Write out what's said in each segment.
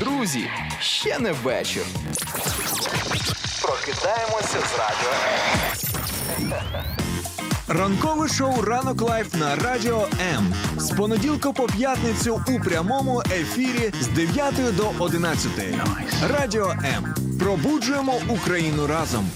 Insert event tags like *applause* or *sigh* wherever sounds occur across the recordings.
Друзі, ще не вечір. Прокидаємося з радіо. Ранкове шоу Ранок Live на Радіо М. З понеділка по п'ятницю у прямому ефірі з 9 до 11. Радіо М. Пробуджуємо Україну разом.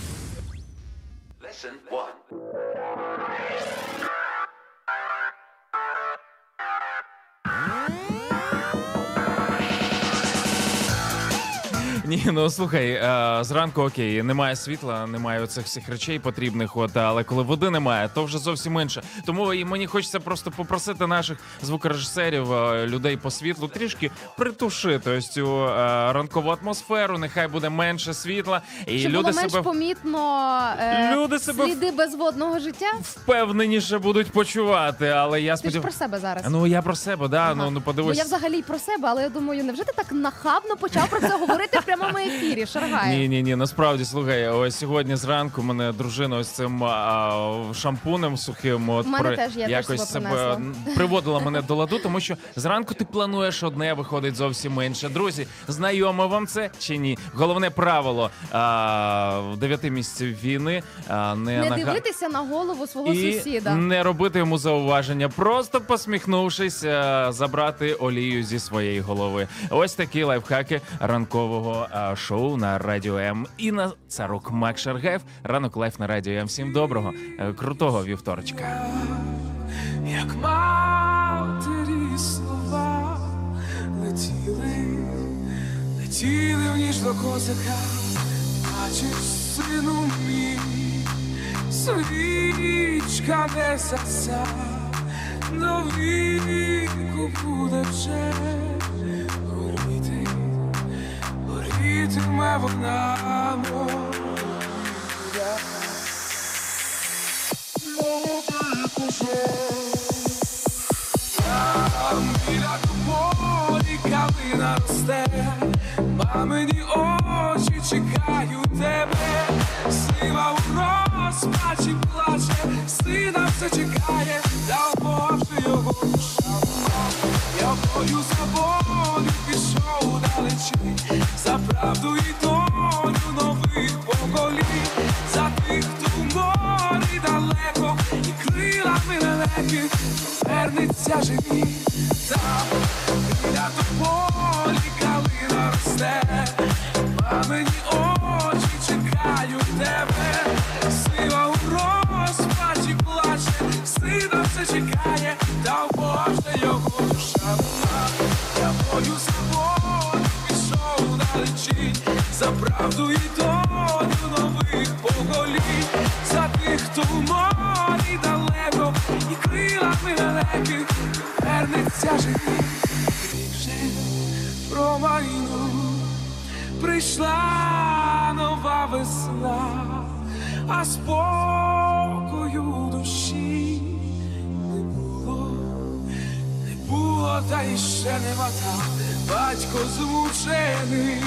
Ні, ну слухай, е, зранку окей, немає світла, немає оцих всіх речей потрібних, от, але коли води немає, то вже зовсім інше. Тому і мені хочеться просто попросити наших звукорежисерів, е, людей по світлу, трішки притушити ось цю е, ранкову атмосферу. Нехай буде менше світла, і Щоб люди було менш себе помітно е, Люди себе сліди безводного життя. впевненіше будуть почувати. Але я Ти ж про себе зараз. Ну я про себе, да. Ага. Ну ну Бо подивись. я взагалі й про себе, але я думаю, невже ти так нахабно почав про це говорити в прямому ефірі? Шаргає. Ні, ні, ні, насправді слухай, ось сьогодні зранку мене дружина ось цим а, шампунем сухим от У мене при- теж є, теж якось себе себе принесла. м, приводила мене до ладу, тому що зранку ти плануєш одне, виходить зовсім інше. Друзі, знайомо вам це чи ні? Головне правило а, в дев'яти місяців війни а, не, Не нага- дивитися на голову свого і сусіда. не робити йому зауваження, просто посміхнувшись, е, забрати олію зі своєї голови. Ось такі лайфхаки ранкового е, шоу на радіо М. Інна Царук, Макс Шаргаєв. Ранок Live на радіо М. Всім доброго, е, крутого вівторочка. як матері слова летіли, летіли в ніж до козака, бачиш, сину мій, свічка не саса, до віку буде вже горітиме вона моя. Там біля тобою калина росте, мамині очі чекають тебе, сива у розпачі плаче, сина все чекає, та Боже його душа. Я бою за волю вернеться живі, живі. Вже про війну прийшла нова весна, а спокою душі не було. Не було, та й ще нема там батько змучений,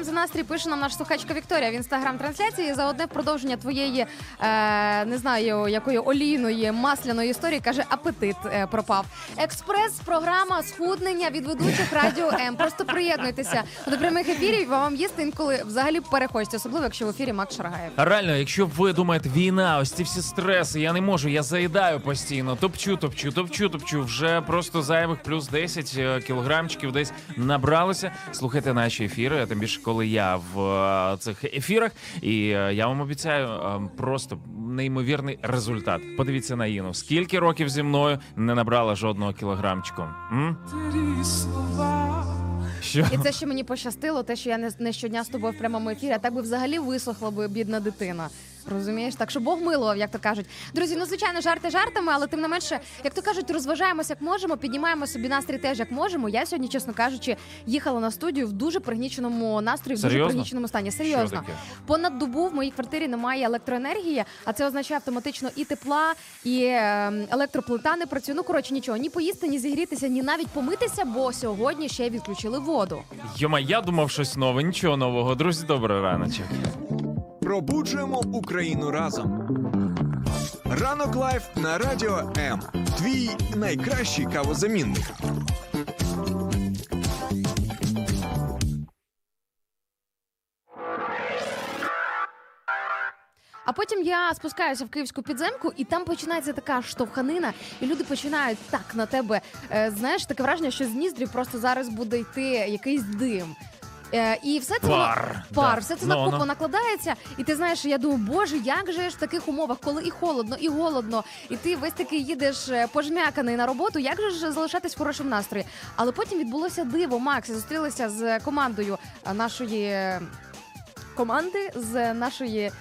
вам за настрій. Пише нам наша слухачка Вікторія в інстаграм-трансляції. За одне продовження твоєї е, не знаю якої олійної масляної історії каже, апетит е, пропав. Експрес-програма схуднення від ведучих радіо М. Просто приєднуйтеся до прямих ефірів. Вам їсти інколи взагалі перехочеться, особливо якщо в ефірі Макс Шаргаєв. Реально, якщо ви думаєте, війна, ось ці всі стреси, я не можу, я заїдаю постійно, топчу, топчу, топчу, топчу. Вже просто зайвих плюс 10 е, кілограмчиків десь набралося. Слухайте наші ефіри. тим більше, коли я в е, цих ефірах. І е, я вам обіцяю просто неймовірний результат. Подивіться на Іну. Скільки років зі мною не набрала жодного кілограмчику? М? Що? І це ще мені пощастило, те, що я не, не щодня з тобою в прямому ефірі, а так би взагалі висохла би бідна дитина. Розумієш, так що Бог милував, як то кажуть. Друзі, ну звичайно, жарти жартами, але тим не менше, як то кажуть, розважаємося як можемо, піднімаємо собі настрій теж як можемо. Я сьогодні, чесно кажучи, їхала на студію в дуже пригніченому настрої, в дуже Серйозно? пригніченому стані. Що Серйозно. таке? Понад добу в моїй квартирі немає електроенергії, а це означає автоматично і тепла, і е, електроплита не працює. Ну коротше, нічого, ні поїсти, ні зігрітися, ні навіть помитися, бо сьогодні ще відключили воду. Йома, я думав щось нове, нічого нового. Друзі, добрий раночок. Пробуджуємо Україну разом. Ранок Live на радіо М. Твій найкращий кавозамінник. А потім я спускаюся в київську підземку, і там починається така штовханина, і люди починають так на тебе. Е, знаєш, таке враження, що з ніздрів просто зараз буде йти якийсь дим. Е, і все це воно- Пар. пар, Да. все це Ну, на купу ну. накладається. І ти знаєш, я думаю, боже, як же ж в таких умовах, коли і холодно, і голодно, і ти весь таки їдеш е, пожмяканий на роботу, як же ж залишатись в хорошому настрої? Але потім відбулося диво. Макс я зустрілася з командою е, нашої е, команди, з нашої.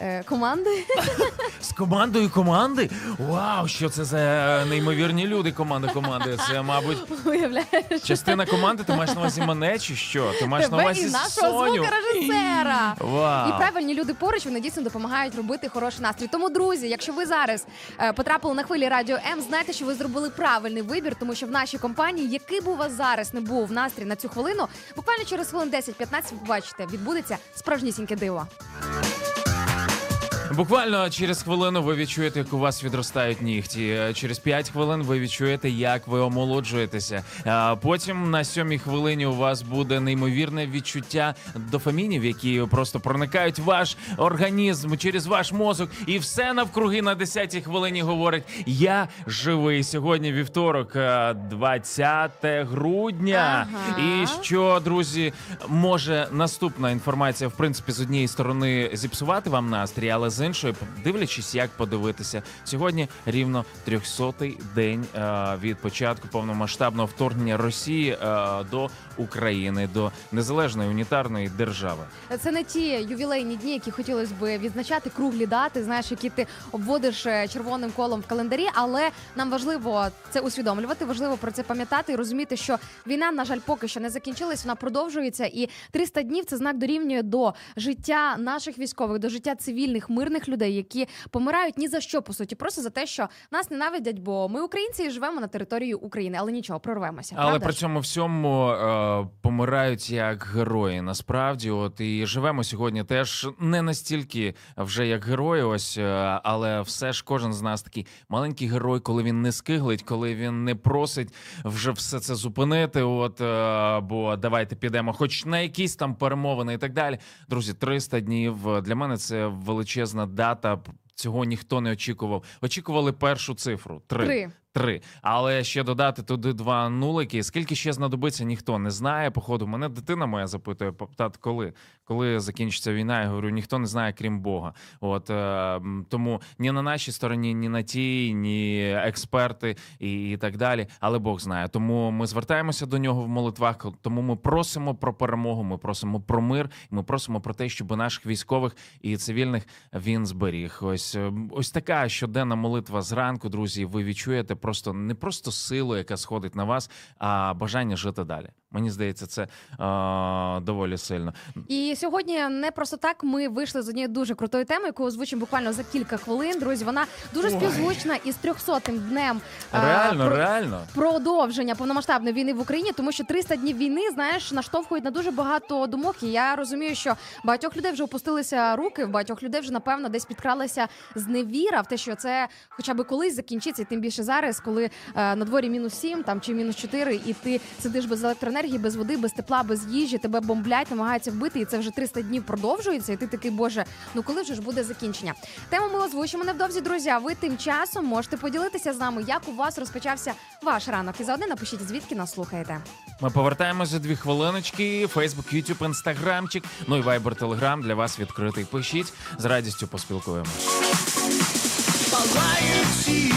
Е, Команди *laughs* З командою команди? Вау, що це за неймовірні люди, команда команди. Це, мабуть, уявляєш частина команди. Ти маєш на увазі мене чи що? Ти маєш на тебе увазі і нашого Соню? звукорежисера. Вау. І правильні люди поруч вони дійсно допомагають робити хороший настрій. Тому, друзі, якщо ви зараз е, потрапили на хвилі радіо М, знайте, що ви зробили правильний вибір, тому що в нашій компанії, який би у вас зараз не був настрій на цю хвилину, буквально через хвилин 10-15 ви побачите, відбудеться справжнісіньке диво. Буквально через хвилину ви відчуєте, як у вас відростають нігті. Е, Через 5 хвилин ви відчуєте, як ви омолоджуєтеся. А потім на сьомій хвилині у вас буде неймовірне відчуття дофамінів, які просто проникають в ваш організм через ваш мозок, і все навкруги на 10-й хвилині говорить: Я живий. Сьогодні вівторок, е, 20 грудня. Ага. І що, друзі, може наступна інформація, в принципі, з однієї сторони зіпсувати вам настрій, але з іншої, дивлячись, як подивитися, сьогодні рівно 300-й день е, від початку повномасштабного вторгнення Росії е, до України, до незалежної унітарної держави. Це не ті ювілейні дні, які хотілося б відзначати, круглі дати, знаєш, які ти обводиш е, червоним колом в календарі. Але нам важливо це усвідомлювати, важливо про це пам'ятати і розуміти, що війна, на жаль, поки що не закінчилась, вона продовжується. І 300 днів це знак дорівнює до життя наших військових, до життя цивільних мирних людей, які помирають ні за що по суті, просто за те, що нас ненавидять, бо ми українці і живемо на території України, але нічого, прорвемося. Але правда при цьому всьому е, помирають як герої. Насправді, от і живемо сьогодні теж не настільки вже як герої, ось, е, але все ж кожен з нас такий маленький герой, коли він не скиглить, коли він не просить вже все це зупинити. От е, бо давайте підемо, хоч на якісь там перемовини і так далі. Друзі, 300 днів е, для мене це величезна дата. Цього ніхто не очікував. Очікували першу цифру три. Три. Три. Але ще додати туди два нулики. Скільки ще знадобиться, ніхто не знає. Походу, мене дитина моя запитує, тат, коли? Коли закінчиться війна? Я говорю, ніхто не знає, крім Бога. От е, тому ні на нашій стороні, ні на тій, ні експерти і, і так далі. Але Бог знає. Тому ми звертаємося до нього в молитвах. Тому ми просимо про перемогу. Ми просимо про мир. Ми просимо про те, щоб наших військових і цивільних він зберіг. Ось ось така щоденна молитва зранку, друзі. Ви відчуєте просто не просто силу, яка сходить на вас, а бажання жити далі. Мені здається, це е, доволі сильно. І сьогодні не просто так ми вийшли з однієї дуже крутої теми, яку озвучимо буквально за кілька хвилин. Друзі, вона дуже співзвучна із 300-м днем а, Реально, про- реально. продовження повномасштабної війни в Україні, тому що 300 днів війни, знаєш, наштовхують на дуже багато думок. І я розумію, що багатьох людей вже опустилися руки, в багатьох людей вже напевно десь підкралася зневіра в те, що це хоча б колись закінчиться, і тим більше зараз, коли е, на дворі мінус 7 там чи мінус 4, і ти сидиш без електроенергії. Енергії, без води, без тепла, без їжі, тебе бомблять, намагаються вбити, і це вже 300 днів продовжується. І ти такий, боже, ну коли вже ж буде закінчення? Тему ми озвучимо невдовзі, друзі. А ви тим часом можете поділитися з нами, як у вас розпочався ваш ранок. І заодно напишіть, звідки нас слухаєте. Ми повертаємося за дві хвилиночки. Фейсбук, Ютуб, інстаграмчик. Ну і вайбер, телеграм для вас відкритий. Пишіть з радістю поспілкуємось. Палаючи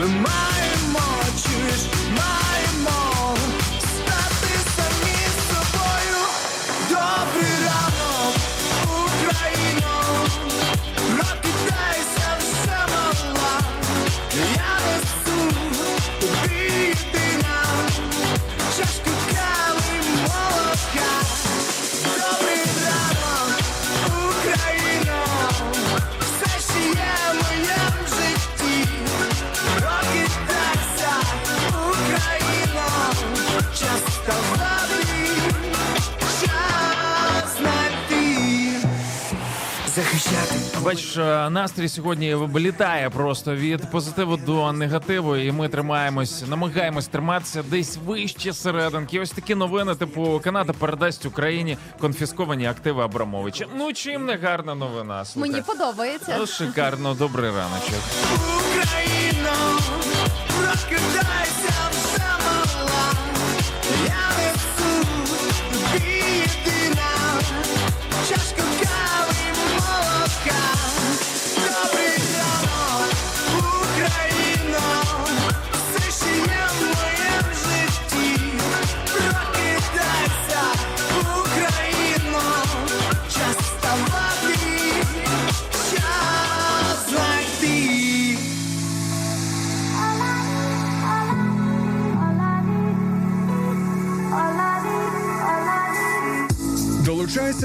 Ми маємо, Бачиш, е, настрій сьогодні вилітає просто від позитиву до негативу, і ми тримаємось, намагаємось триматися десь вище серединки. Ось такі новини, типу Канада передасть Україні конфісковані активи Абрамовича. Ну чим не гарна новина? Слухай. Мені подобається. Ну, шикарно, добрий раночок. Україно, прокидайся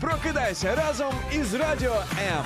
Прокидайся разом із Радіо М.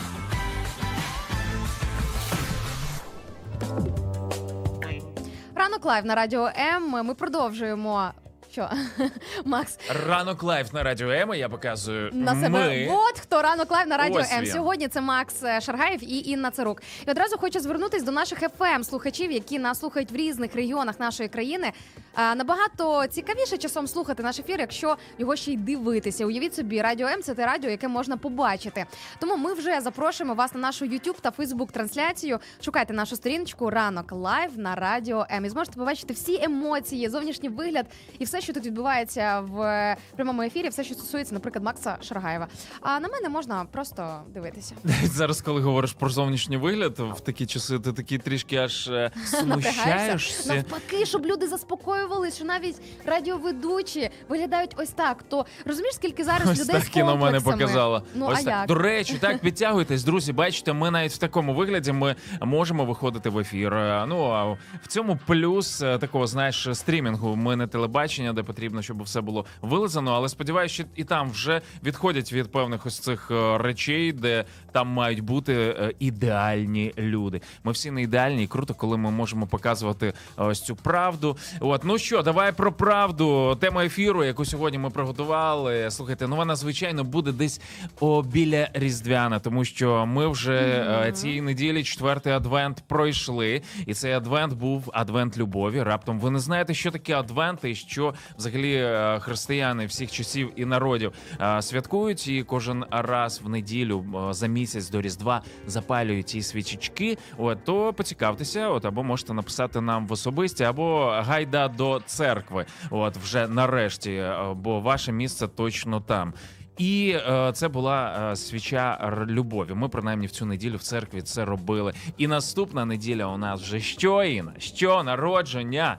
Ранок Live на радіо М. Ми продовжуємо. Що, *laughs* Макс, Ранок Live на радіо М. Я показую на себе. ми. От хто ранок Live на радіо Ось М. він. Сьогодні це Макс е, Шаргаєв і Інна Царук. І одразу хочу звернутись до наших fm слухачів, які нас слухають в різних регіонах нашої країни. А, набагато цікавіше часом слухати наш ефір, якщо його ще й дивитися. Уявіть собі, радіо М це те радіо, яке можна побачити. Тому ми вже запрошуємо вас на нашу YouTube та Facebook трансляцію. Шукайте нашу сторіночку ранок Live на радіо М. І зможете побачити всі емоції, зовнішній вигляд і все, що тут відбувається в прямому ефірі, все, що стосується, наприклад, Макса Шаргаєва. А на мене можна просто дивитися. *laughs* Зараз, коли говориш про зовнішній вигляд, в такі часи ти такий трішки аж е, *laughs* смущаєшся. Навпаки, щоб люди заспокоювались, що навіть радіоведучі виглядають ось так. То розумієш, скільки зараз Ось людей так з кіно мене показало. Ну Ось а так. як? До речі, так *laughs* підтягуйтесь, друзі. Бачите, ми навіть в такому вигляді ми можемо виходити в ефір. Е, Ну а в цьому плюс е, такого, знаєш, стрімінгу. Ми не телебачення, де потрібно, щоб все було вилизано. Але сподіваюся, що і там вже відходять від певних ось цих е, речей, де там мають бути е, ідеальні люди. Ми всі не ідеальні, і круто, коли ми можемо показувати е, ось цю правду. От ну що, давай про правду. Тема ефіру, яку сьогодні ми приготували. Слухайте, ну вона звичайно буде десь о, біля Різдвяна, тому що ми вже е, цієї неділі четвертий адвент пройшли, і цей адвент був адвент любові. Раптом ви не знаєте, що таке адвент, і що взагалі е, християни всіх часів і народів е, святкують. І кожен раз в неділю е, за місяць до Різдва запалюють ці свічечки. От то поцікавтеся, от або можете написати нам в особисті, або гайда до церкви. От вже нарешті, бо ваше місце точно там. І е, це була е, свіча любові. Ми принаймні в цю неділю в церкві це робили. І наступна неділя у нас вже що Інна? Що народження?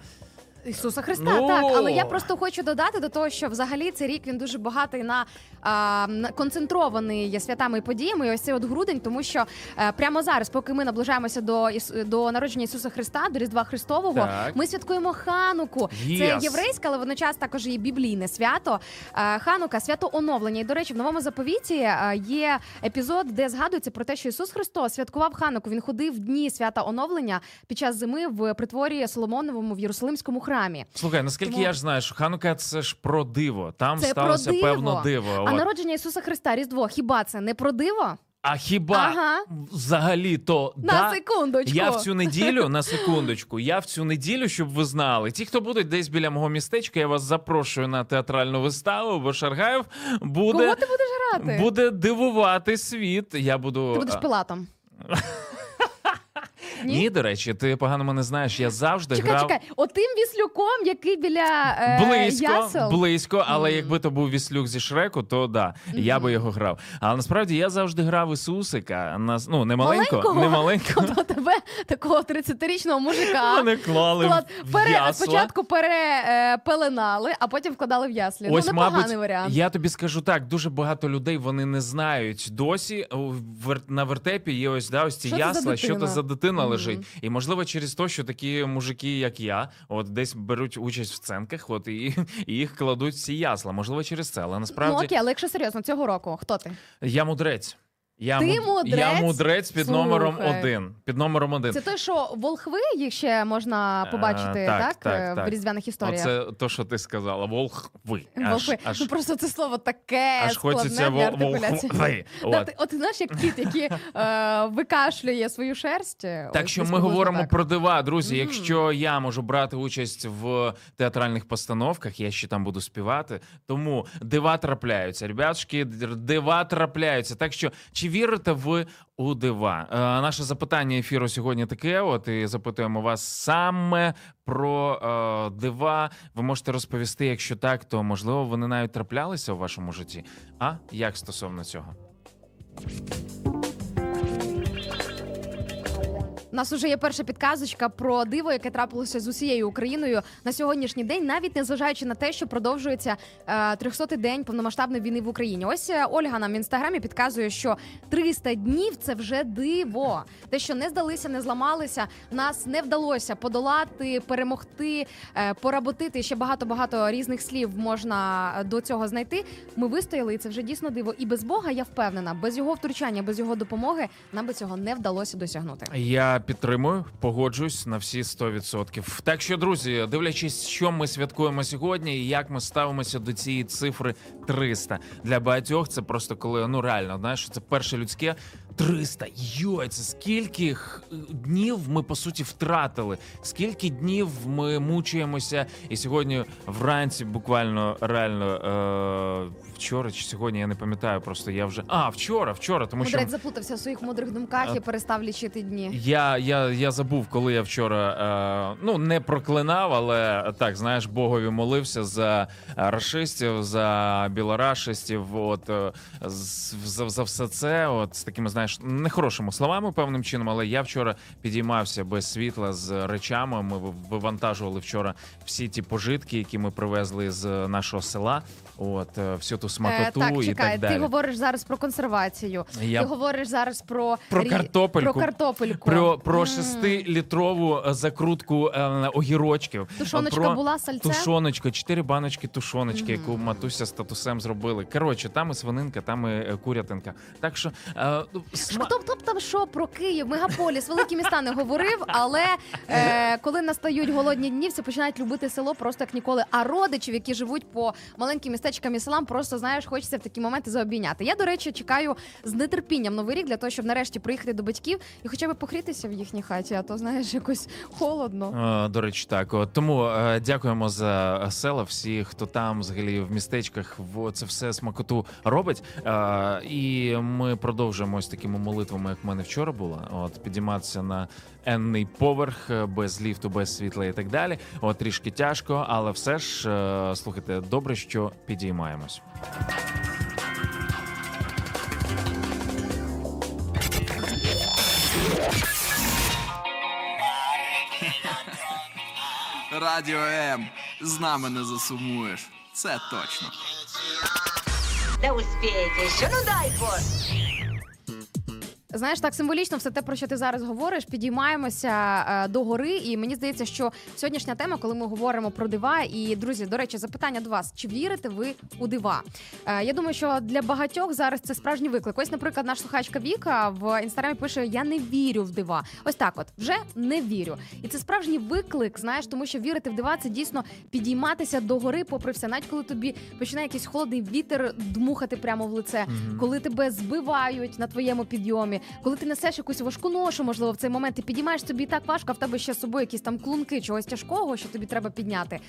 Ісуса Христа, Ну! так. Але я просто хочу додати до того, що взагалі цей рік він дуже багатий на, а, на концентрований святами і подіями. І ось цей от грудень, тому що е, прямо зараз, поки ми наближаємося до до народження Ісуса Христа, до Різдва Христового, Так. ми святкуємо Хануку. Це Yes. єврейське, але водночас також і біблійне свято. Е, Ханука, свято оновлення. І до речі, в новому заповіті е, є епізод, де згадується про те, що Ісус Христос святкував Хануку. Він ходив в дні свята оновлення під час зими в притворі Соломоновому в Єрусалимському храмі. Слухай, наскільки Тому- я ж знаю, що Ханука це ж про диво. Там Це сталося про диво. певно диво. А От. народження Ісуса Христа, Різдво, хіба це не про диво? А хіба Ага. взагалі то На да? секундочку. Я в цю неділю на секундочку. Я в цю неділю, щоб ви знали. Ті, хто будуть десь біля мого містечка, я вас запрошую на театральну виставу, бо Шаргаєв буде, Кого ти будеш грати? буде дивувати світ. Я буду Ти будеш пилатом. *laughs* Ні? Ні? до речі, ти погано мене знаєш. Я завжди Чекай, грав чекай, отим віслюком, який біля е, близько, ясел. близько, але Мгм. якби то був віслюк зі Шреку, то да, я би його грав. Але насправді я завжди грав Ісусика. На, ну, не маленько, Маленького? не маленько. До тебе такого 30-річного мужика. Мене клали Вклад- в пере, ясла. спочатку перепеленали, а потім вкладали в яслі. Ось, ну, непоганий мабуть, варіант. я тобі скажу так: дуже багато людей вони не знають досі. На вертепі є ось да, ось ці Що ясла, що то за дитина Лежить. І можливо, через те, що такі мужики, як я, от десь беруть участь в сценках, от і, і їх кладуть всі ясла. Можливо, через це. Але Ну насправді окей, але якщо серйозно, цього року, хто ти? я мудрець. Я, Ти Я мудрець? мудрець під номером один. Під номером один. Це той, що волхви їх ще можна побачити, Е, так, так? так, е, так. В різв'яних історіях. Оце то, що ти сказала. Волхви. Аж, Волхви. аж, Ну просто це слово таке аж складне хочеться для вол- артикуляції. волхви. Та От. ти, от знаєш, як кіт, який е, викашлює свою шерсть. Так ось що десь ми приблизно говоримо так. про дива, друзі. Мгм. Якщо я можу брати участь в театральних постановках, я ще там буду співати. Тому дива трапляються. Ребятушки, дива трапляються. Так що чи вірите ви у дива? Е, наше запитання ефіру сьогодні таке. От і запитуємо вас саме про е, дива. Ви можете розповісти, якщо так, то можливо вони навіть траплялися у вашому житті. А як стосовно цього? У нас уже є перша підказочка про диво, яке трапилося з усією Україною на сьогоднішній день, навіть незважаючи на те, що продовжується е, 300-й день повномасштабної війни в Україні. Ось е, Ольга нам в інстаграмі підказує, що 300 днів це вже диво. Те, що не здалися, не зламалися, нас не вдалося подолати, перемогти, е, поработити. Ще багато багато різних слів можна е, до цього знайти. Ми вистояли, і це вже дійсно диво. І без Бога я впевнена, без його втручання, без його допомоги нам би цього не вдалося досягнути. Я підтримую, погоджуюсь на всі 100%. Так що, друзі, дивлячись, що ми святкуємо сьогодні і як ми ставимося до цієї цифри 300. Для багатьох це просто коли ну реально, знаєш, це перше людське 300. Йой, це скільки днів ми по суті втратили, скільки днів ми мучуємося, і сьогодні вранці буквально реально е- вчора чи сьогодні я не пам'ятаю. Просто я вже а вчора, вчора, тому що Мудрець заплутався в своїх мудрих думках і перестав лічити дні. я, я, я забув, коли я вчора е, ну не проклинав, але так знаєш, Богові молився за е, рашистів, за білорашистів. От е, з- за, за все це, от з такими, знаєш, нехорошими словами, певним чином. Але я вчора підіймався без світла з речами. Ми ви- вивантажували вчора всі ті пожитки, які ми привезли з нашого села. От е, всю ту смакоту так, і чекай, так далі. ти говориш зараз про консервацію. Я- Ти говориш зараз про Про картопельку. Про картопельку. Про, про шестилітрову е, закрутку е, огірочків. Тушоночка про була, сальце? Тушоночка, чотири баночки тушоночки, яку матуся з татусем зробили. Коротше, там і свининка, там і е, курятинка. Так що е, сма... Хто б хто там що про Київ, мегаполіс, великі міста не говорив, але е, коли настають голодні дні, всі починають любити село просто як ніколи. А родичів, які живуть по маленьким містечкам і селам, просто знаєш, хочеться в такі моменти заобійняти. Я, до речі, чекаю з нетерпінням новий рік для того, щоб нарешті приїхати до батьків і хоча б погрітися в їхній хаті, а то знаєш, якось холодно. Е, До речі, так. Тому е, дякуємо за села, всі, хто там взагалі в містечках, в це все смакоту робить. Е, і ми продовжуємо ось такими молитвами, як в мене вчора було. От підійматися на енний поверх е, без ліфту, без світла і так далі. От трішки тяжко, але все ж е, слухайте, добре, що підіймаємось. Радіо М. З нами не засумуєш. Це точно. Да успеете еще, ну дай бог. Знаєш, так символічно все те, про що ти зараз говориш, підіймаємося е, до гори. І мені здається, що сьогоднішня тема, коли ми говоримо про дива, і друзі, до речі, запитання до вас: чи вірите ви у дива? Е, я думаю, що для багатьох зараз це справжній виклик. Ось, наприклад, наш слухачка Віка в інстаграмі пише: Я не вірю в дива. Ось так, от вже не вірю. І це справжній виклик, знаєш, тому що вірити в дива це дійсно підійматися до гори, попри все, навіть коли тобі починає якийсь холодний вітер дмухати прямо в лице, коли тебе збивають на твоєму підйомі, коли ти несеш якусь важку ношу, можливо, в цей момент ти підіймаєш тобі і так важко, а в тебе ще з собою якісь там клунки чогось тяжкого, що тобі треба підняти.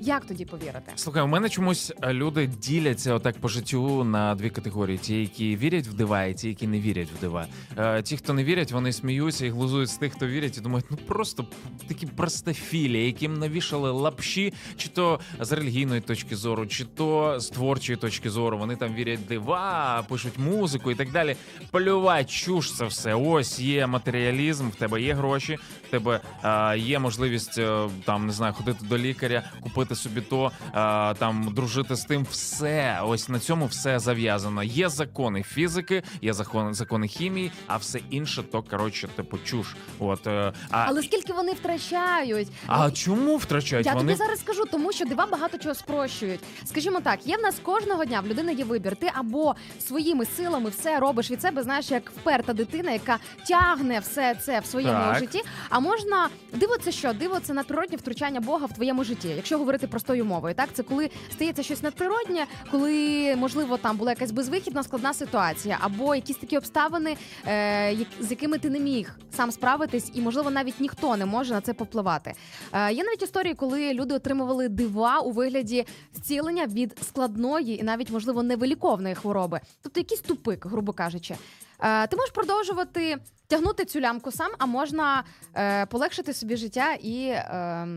Як тоді повірити? Слухай, у мене чомусь е, люди діляться отак по життю на дві категорії: ті, які вірять в дива, і ті, які не вірять в дива. Е, ті, хто не вірять, вони сміються і глузують з тих, хто вірять, і думають, ну просто такі простофілі, яким навішали лапші, чи то з релігійної точки зору, чи то з творчої точки зору. Вони там вірять дива, пишуть музику і так далі. Плювать, чуш це все. Ось є матеріалізм, в тебе є гроші, в тебе е, є можливість е, там не знаю, ходити до лікаря, купити собі то, е, там дружити з тим. Все ось на цьому все зав'язано. Є закони фізики, є закони, закони хімії, а все інше то коротше, типу чуш. От е, а, Але скільки вони втрачають? а чому втрачають Я вони? тобі зараз скажу, тому що дива багато чого спрощують. Скажімо так, є в нас кожного дня в людини є вибір. Ти або своїми силами все робиш від себе, знаєш, як вперта дитина, яка тягне все це в своєму Так. житті. А можна диво, це що? Диво це надприродне втручання Бога в твоєму житті. Якщо говорити простою мовою, так це коли стається щось надприроднє, коли можливо там була якась безвихідна складна ситуація, або якісь такі обставини, е, з якими ти не міг сам справитись, і можливо навіть ніхто не може на це попливати. Е, є навіть історії, коли люди отримували дива у вигляді зцілення від складної і навіть можливо невиліковної хвороби, тобто якийсь тупик, грубо кажучи. Е, ти можеш продовжувати тягнути цю лямку сам, а можна е, полегшити собі життя і. Е,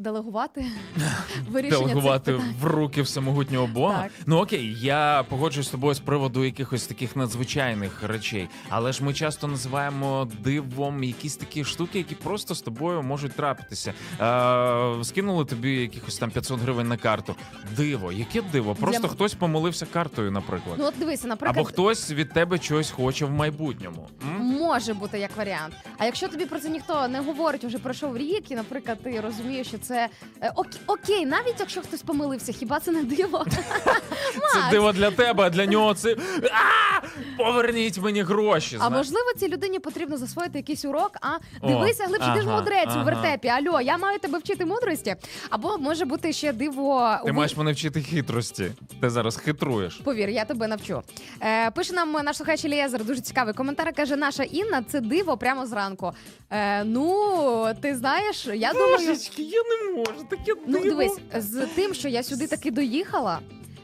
Делегувати *laughs* вирішення Делегувати цих питань. в руки всемогутнього Бога. Так. Ну окей, я погоджуюсь з тобою з приводу якихось таких надзвичайних речей, але ж ми часто називаємо дивом якісь такі штуки, які просто з тобою можуть трапитися. Е, скинули тобі якихось там 500 гривень на карту. Диво, яке диво? Просто Для- хтось помилився картою, наприклад. Ну от дивися, наприклад, Або хтось від тебе чогось хоче в майбутньому. М? Може бути як варіант. А якщо тобі про це ніхто не говорить, вже пройшов рік, і, наприклад, ти розумієш, що це е, ок- окей, навіть якщо хтось помилився, хіба це не диво? *laughs* Це Макс, диво для тебе, а для нього це а! поверніть мені гроші. А зна- можливо, цій людині потрібно засвоїти якийсь урок. А дивися глибше, ти ж ага, мудрець у вертепі. Альо, я маю тебе вчити мудрості. Або може бути ще диво. Ти у маєш мене вчити хитрості. Ти зараз хитруєш. Повір, я тебе навчу. Е, пише нам наш слухач Елієзер, дуже цікавий коментар. Каже, наша Інна це диво прямо зранку. Е, ну, ти знаєш, я думаю. Божечки, я не можу, таке Ну дивись, з тим, що я сюди таки доїхала.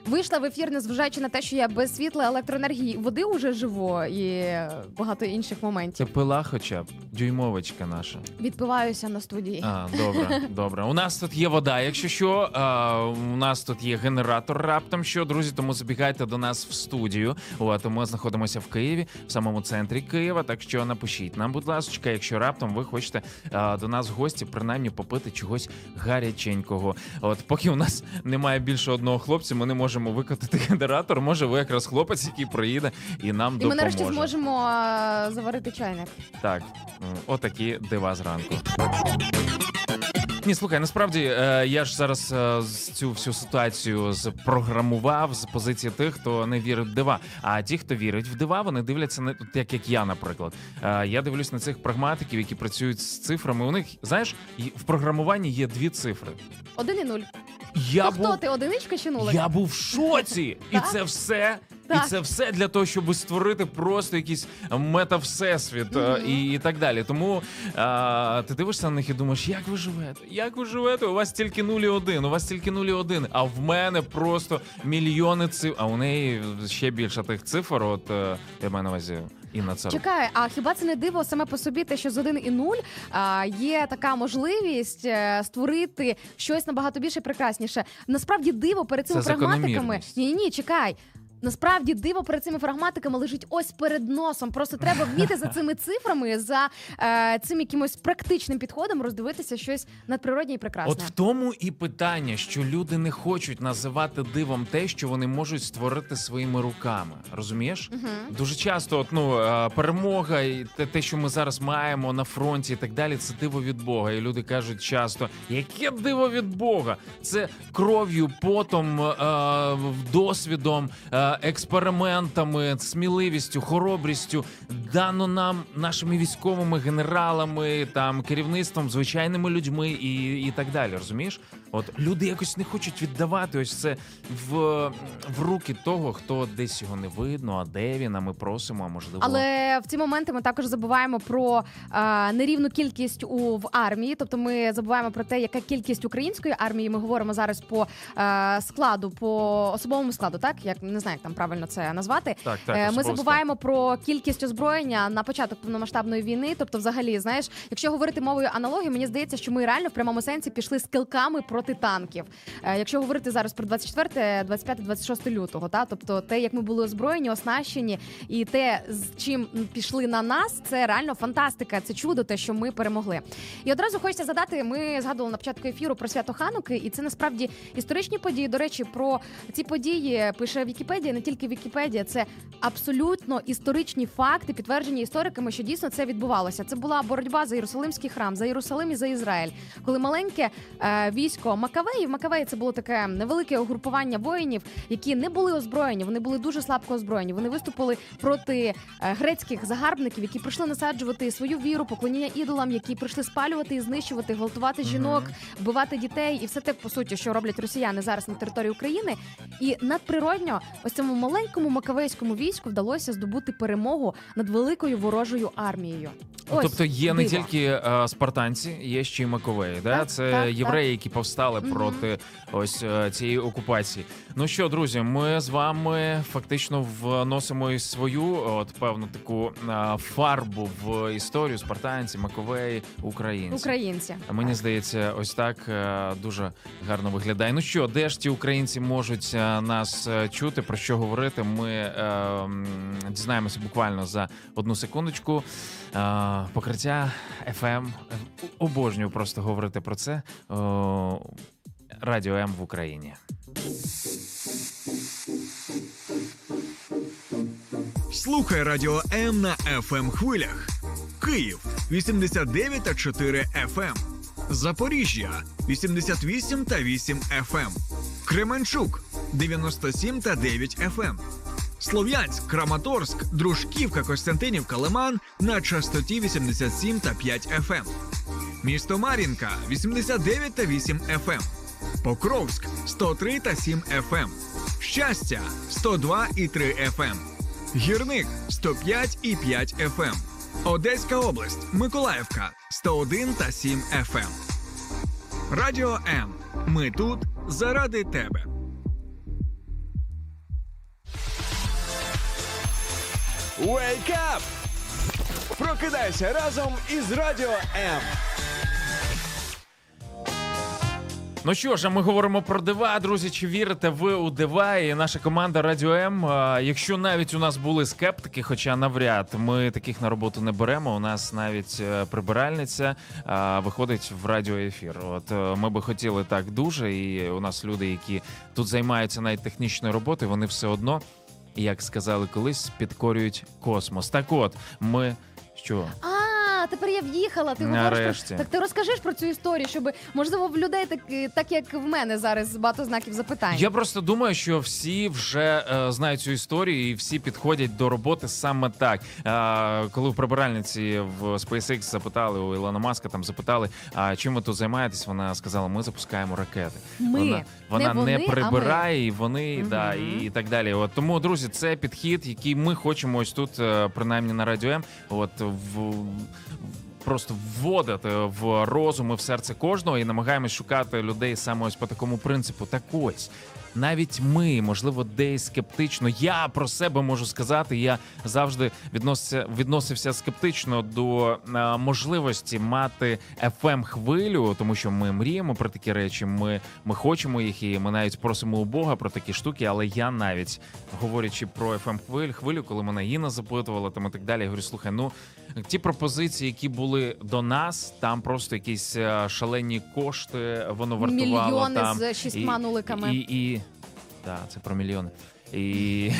Вийшла в ефір, незважаючи на те, що я без світла, електроенергії, води вже живу і багато інших моментів. Це пила хоча б, дюймовочка наша. Відпиваюся на студії. А, добре, *laughs* добре. У нас тут є вода, якщо що. А, у нас тут є генератор раптом що, друзі, тому забігайте до нас в студію. От, ми знаходимося в Києві, в самому центрі Києва. Так що напишіть нам, будь ласка, якщо раптом ви хочете а, до нас в гості, принаймні попити чогось гаряченького. От поки у нас немає більше одного хлопця, ми не можемо викотити генератор. Може, ви якраз хлопець, який приїде і нам І ми нарешті зможемо заварити чайник. Так, отакі дива зранку. Ні, слухай, насправді е, я ж зараз е, цю всю ситуацію спрограмував з позиції тих, хто не вірить в дива. А ті, хто вірить в дива, вони дивляться не так, як я, наприклад. Е, я дивлюсь на цих прагматиків, які працюють з цифрами. У них, знаєш, в програмуванні є дві цифри. Один і нуль. Я То хто ти, одиничка чи нулик? я був в шоці, і це все. Так. І це все для того, щоб створити просто якийсь мета-всесвіт е, і, і так далі. Тому а, ти дивишся на них і думаєш, як ви живете? Як ви живете? У вас тільки 0 і 1, у вас тільки 0 і 1, а в мене просто мільйони цифр, а у неї ще більше тих цифр. От е, я маю на увазі Інна Царук. Чекай, а хіба це не диво саме по собі, те, що з 1 і 0 а, є така можливість е, створити щось набагато більше і прекрасніше. Насправді диво перед цими Це прагматиками. Ні, ні, чекай. Насправді диво перед цими прагматиками лежить ось перед носом. Просто треба вміти за цими цифрами, за е, цим якимось практичним підходом роздивитися щось надприроднє і прекрасне. От в тому і питання, що люди не хочуть називати дивом те, що вони можуть створити своїми руками. Розумієш? Дуже часто, от, ну, е, перемога і те, те, що ми зараз маємо на фронті, і так далі, це диво від Бога. І люди кажуть часто, яке диво від Бога? Це кров'ю, потом, е, досвідом, е, експериментами, сміливістю, хоробрістю дано нам нашими військовими генералами, там керівництвом, звичайними людьми і, і так далі. Розумієш? От люди якось не хочуть віддавати ось це в, в руки того, хто десь його не видно, а де він, а ми просимо, а можливо. Але в ці моменти ми також забуваємо про е, нерівну кількість у в армії. Тобто ми забуваємо про те, яка кількість української армії. Ми говоримо зараз по е, складу, по особовому складу, так як не знаю, як там правильно це назвати. Так, так, Е, ми забуваємо про кількість озброєння на початок повномасштабної війни. Тобто, взагалі, знаєш, якщо говорити мовою аналогії, мені здається, що ми реально в прямому сенсі пішли з килками проти танків. Е, якщо говорити зараз про 24, 25, 26 лютого, та тобто те, як ми були озброєні, оснащені, і те, з чим пішли на нас, це реально фантастика. Це чудо, те, що ми перемогли. І одразу хочеться задати. Ми згадували на початку ефіру про свято Хануки, і це насправді історичні події. До речі, про ці події пише Вікіпедія, не тільки Вікіпедія, це абсолютно історичні факти, підтверджені істориками, що дійсно це відбувалося. Це була боротьба за Єрусалимський храм, за Єрусалим і за Ізраїль, коли маленьке е, військо Макавеїв, Макавеї це було таке невелике угрупування воїнів, які не були озброєні. Вони були дуже слабко озброєні. Вони виступили проти е, грецьких загарбників, які прийшли насаджувати свою віру, поклоніння ідолам, які прийшли спалювати і знищувати, гвалтувати жінок, вбивати дітей, і все те по суті, що роблять росіяни зараз на території України. І надприродньо, ось цьому маленькому макавейському війську вдалося здобути перемогу над великою ворожою армією. Ось, тобто є не тільки е, спартанці, є ще й маковеї. Да? Так, Це так, євреї, які повстали Мгм. проти ось е, цієї окупації. Ну що, друзі, ми з вами фактично вносимо і свою от певну таку е, фарбу в історію спартанці, маковеї, українці. українці. Мені здається, ось так е, дуже гарно виглядає. Ну що, де ж ті українці можуть нас чути, про що говорити? Ми е, дізнаємося буквально за одну секундочку. Е, покриття FM. Обожнюю просто говорити про це. Радіо М в Україні. Слухай радіо М на fm хвилях. Київ 89,4 FM. Запоріжжя 88 та 8 FM. Кременчук 97 та 9 FM. Слов'янськ, Краматорськ, Дружківка, Костянтинівка, Лиман на частоті 87 та 5 FM. Місто Мар'їнка 89 та 8 FM. Покровськ 103 та 7 FM. Щастя 102 і 3 FM. Гірник 105 і 5 FM. Одеська область, Миколаївка 101 та 7 FM. Радіо М. Ми тут заради тебе. Wake up! Прокидайся разом із Радіо М. Ну що ж, а ми говоримо про дива. Друзі, чи вірите ви у дива? І наша команда Радіо М. Якщо навіть у нас були скептики, хоча навряд ми таких на роботу не беремо. У нас навіть е, прибиральниця виходить в радіоефір. От е, ми би хотіли так дуже. І у нас люди, які тут займаються навіть технічною роботою, вони все одно, як сказали колись, підкорюють космос. Так, от ми що? Тепер я в'їхала. Ти говориш Нарешті. про так. Ти розкажеш про цю історію, щоб можливо в людей так, так як в мене зараз багато знаків запитань. Я просто думаю, що всі вже е, знають цю історію і всі підходять до роботи саме так. Е, коли в прибиральниці в SpaceX запитали у Ілона Маска, там запитали, а чим ви тут займаєтесь? Вона сказала, ми запускаємо ракети. Ми. Вона, вона Не вони, не а прибирає, і вони Мгм. да, і, і так далі. От тому, друзі, це підхід, який ми хочемо ось тут, е, принаймні на радіо М, от в. Просто вводити в розум і в серце кожного і намагаємось шукати людей саме ось по такому принципу. Так ось навіть ми, можливо, десь скептично. Я про себе можу сказати. Я завжди відносився, відносився скептично до е, можливості мати fm хвилю, тому що ми мріємо про такі речі. Ми, ми хочемо їх, і ми навіть просимо у Бога про такі штуки. Але я навіть говорячи про fm хвилю, хвилю, коли мене Інна запитувала там і так далі, я говорю, слухай, ну ті пропозиції, які були до нас, там просто якісь е, шалені кошти. Воно вартувало Мільйони там з шістьма і- І, і, так, це про мільйони. І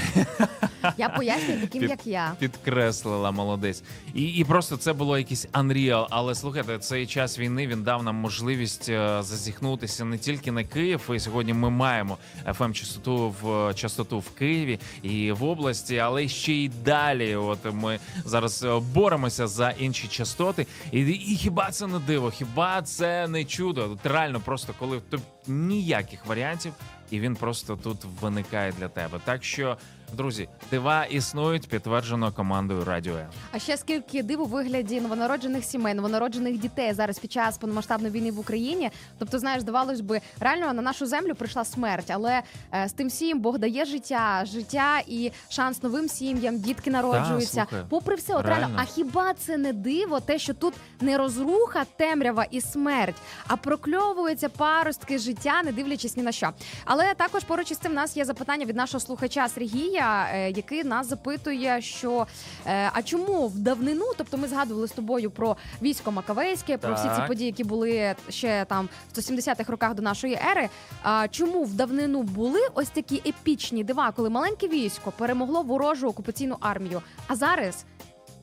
*laughs* Я пояснюю таким, Під- як я. підкреслила молодець. І, і просто це було якийсь unreal. Але слухайте, цей час війни він дав нам можливість е, зазіхнутися не тільки на Київ. І сьогодні ми маємо fm частоту в частоту в Києві і в області, але ще й далі. От ми зараз е, боремося за інші частоти. І, і хіба це не диво? Хіба це не чудо? От реально, просто коли тут ніяких варіантів, і він просто тут виникає для тебе. Так що. Друзі, дива існують, підтверджено командою Радіо М. А ще скільки див у вигляді новонароджених сімей, новонароджених дітей зараз під час повномасштабної війни в Україні. Тобто, знаєш, здавалось би, реально на нашу землю прийшла смерть, але е, з тим всім Бог дає життя, життя і шанс новим сім'ям, дітки народжуються. слухай, Попри все, от реально, реально. а хіба це не диво, те, що тут не розруха, темрява і смерть, а прокльовуються паростки життя, не дивлячись ні на що. Але також поруч із цим в нас є запитання від нашого слухача Сергія, е, який нас запитує, що е, а чому в давнину, тобто ми згадували з тобою про військо Макавейське, про всі ці події, які були ще там в 170-х роках до нашої ери. А чому в давнину були ось такі епічні дива, коли маленьке військо перемогло ворожу окупаційну армію? А зараз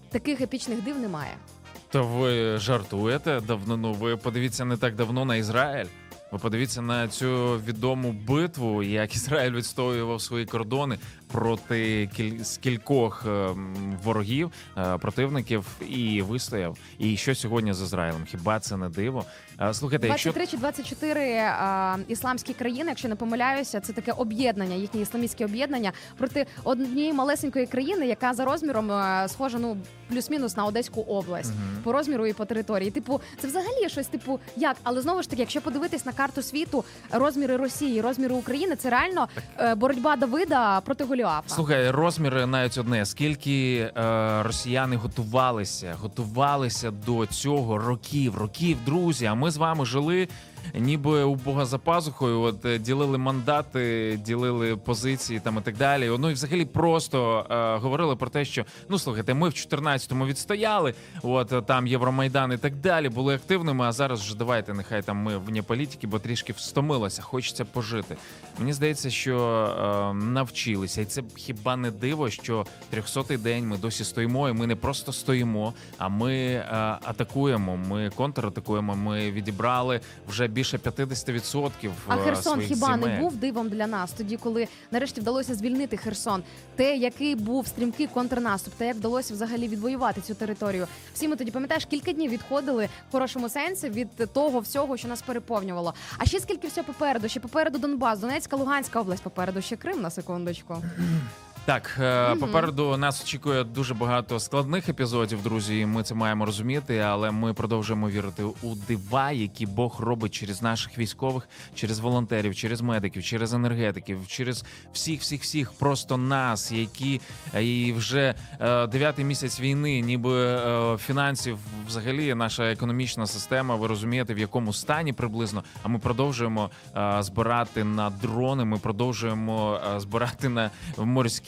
таких епічних див немає. То ви жартуєте давно? Ну ви подивіться не так давно на Ізраїль. Ви подивіться на цю відому битву, як Ізраїль відстоював свої кордони проти кіль... скількох ем, ворогів, е, противників і вистояв. І що сьогодні з Ізраїлем? Хіба це не диво? Е, Слухайте, якщо 23 чи 24 а, ісламські країни, якщо не помиляюся, це таке об'єднання, їхнє ісламістське об'єднання проти однієї малесенької країни, яка за розміром е, схожа ну плюс-мінус на Одеську область по розміру і по території. Типу, це взагалі щось типу як, але знову ж таки, якщо подивитись на карту світу, розміри Росії, розміри України, це реально боротьба Давида проти Голіафа. Слухай, розміри навіть одне. Скільки е, росіяни готувалися, готувалися до цього років, років, друзі. А ми з вами жили ніби у Бога за пазухою, от е, ділили мандати, ділили позиції там і так далі. Ну і взагалі просто е, говорили про те, що ну слухайте, ми в 14-му відстояли, от е, там Євромайдан і так далі, були активними. А зараз вже давайте, нехай там ми вне політики, бо трішки встомилося, хочеться пожити. Мені здається, що е, навчилися, і це хіба не диво, що 300-й день ми досі стоїмо, і ми не просто стоїмо, а ми е, атакуємо. Ми контратакуємо. Ми відібрали вже більше 50% А е, Херсон своїх хіба земель. не був дивом для нас тоді, коли нарешті вдалося звільнити Херсон? Те, який був стрімкий контрнаступ, та як вдалося взагалі відвоювати цю територію. Всі ми тоді пам'ятаєш, кілька днів відходили в хорошому сенсі від того всього, що нас переповнювало. А ще скільки всього попереду? Ще попереду Донбас, Донецька, Луганська область, попереду ще Крим на секундочку. Так, е, попереду нас очікує дуже багато складних епізодів, друзі. і Ми це маємо розуміти, але ми продовжуємо вірити у дива, які Бог робить через наших військових, через волонтерів, через медиків, через енергетиків, через всіх, всіх, всіх, просто нас, які е, і вже е, дев'ятий місяць війни, ніби фінансів, взагалі, наша економічна система. Ви розумієте, в якому стані приблизно. А ми продовжуємо збирати на дрони. Ми продовжуємо збирати на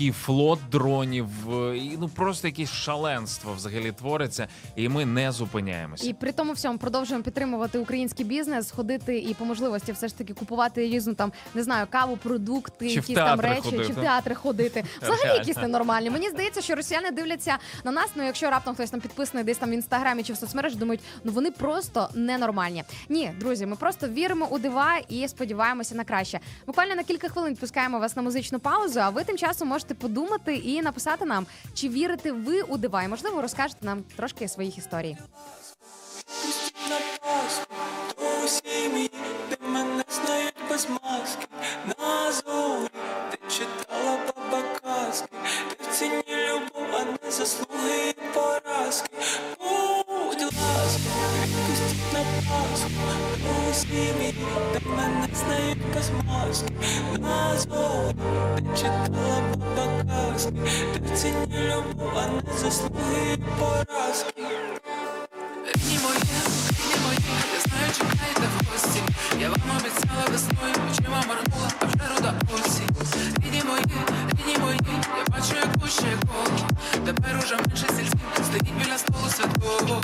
морський флот дронів. е, І ну просто якесь шаленство взагалі твориться, і ми не зупиняємося. І при тому всьому продовжуємо підтримувати український бізнес, ходити і по можливості все ж таки купувати різну там не знаю каву, продукти, Чи якісь там речі, чи в театри ходити. *laughs* Взагалі якісь ненормальні. Мені здається, що росіяни дивляться на нас. Ну якщо раптом хтось там підписаний десь там в інстаграмі чи в соцмережі, думають, ну вони просто ненормальні. Ні, друзі, ми просто віримо у дива і сподіваємося на краще. Буквально на кілька хвилин відпускаємо вас на музичну паузу. А ви тим часом можете подумати і написати нам, чи вірите ви у дива, і можливо розкажете нам трошки своїх історій. де мене знають без маски. На зорі, ти читала баба казки, любов, а не заслуги і поразки. Будь ласка, на Пасху, мій, де мене знають без маски. На ти читала баба казки, ти ціні любов, а не заслуги поразки. Рідні мої, рідні мої, я знаю, чекаєте в гості. Я вам обіцяла весною, очима моргнула, а вже руда осінь. Рідні мої, рідні мої, я бачу, як гуще коло. Тепер уже менше сільців, стоїть біля столу святого.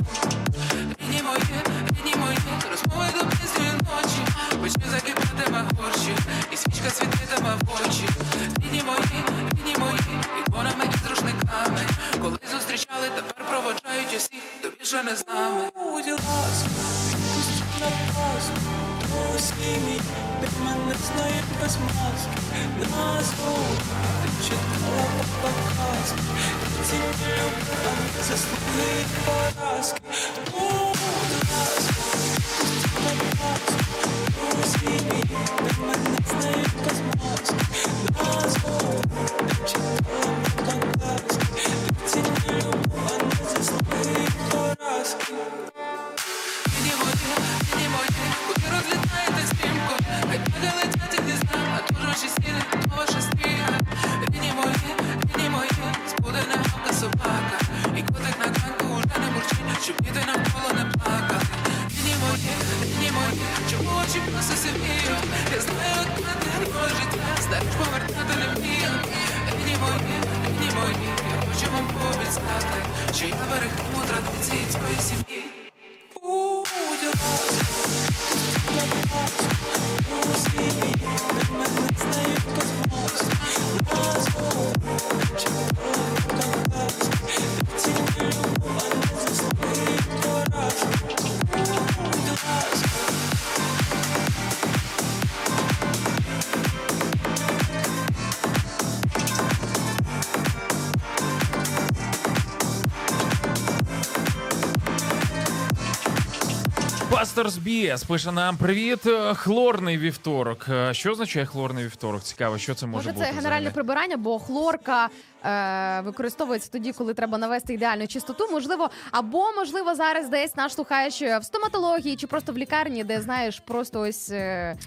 Пастор Збіс пише нам привіт. е, Хлорний вівторок. Е, Що означає хлорний вівторок? Цікаво, що це може, Може, бути? це генеральне взагалі? прибирання, бо хлорка е, використовується тоді, коли треба навести ідеальну чистоту. Можливо, або можливо зараз десь наш слухаєш в стоматології чи просто в лікарні, де знаєш, просто ось. Е,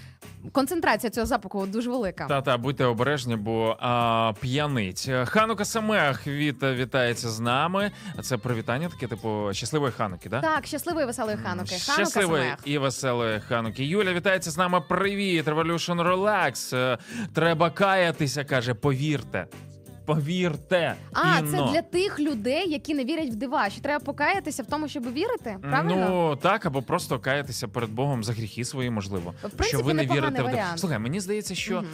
концентрація цього запаху дуже велика. Та та будьте обережні, бо а, п'янить. Ханука Самех від вітається з нами. Це привітання, таке типу щасливої хануки, да? Так, щасливої веселої хануки. Ханука Щасливої Самех. і веселої хануки. Юля вітається з нами. Привіт, Revolution Relax. Е, Треба каятися, каже. Повірте. Повірте. А, Інно. це для тих людей, які не вірять в дива. Що треба покаятися в тому, щоб вірити? Правильно? Ну так, або просто каятися перед Богом за гріхи свої, можливо. В принципі, що ви не вірите в дива. Слухай, мені здається, що Мгм.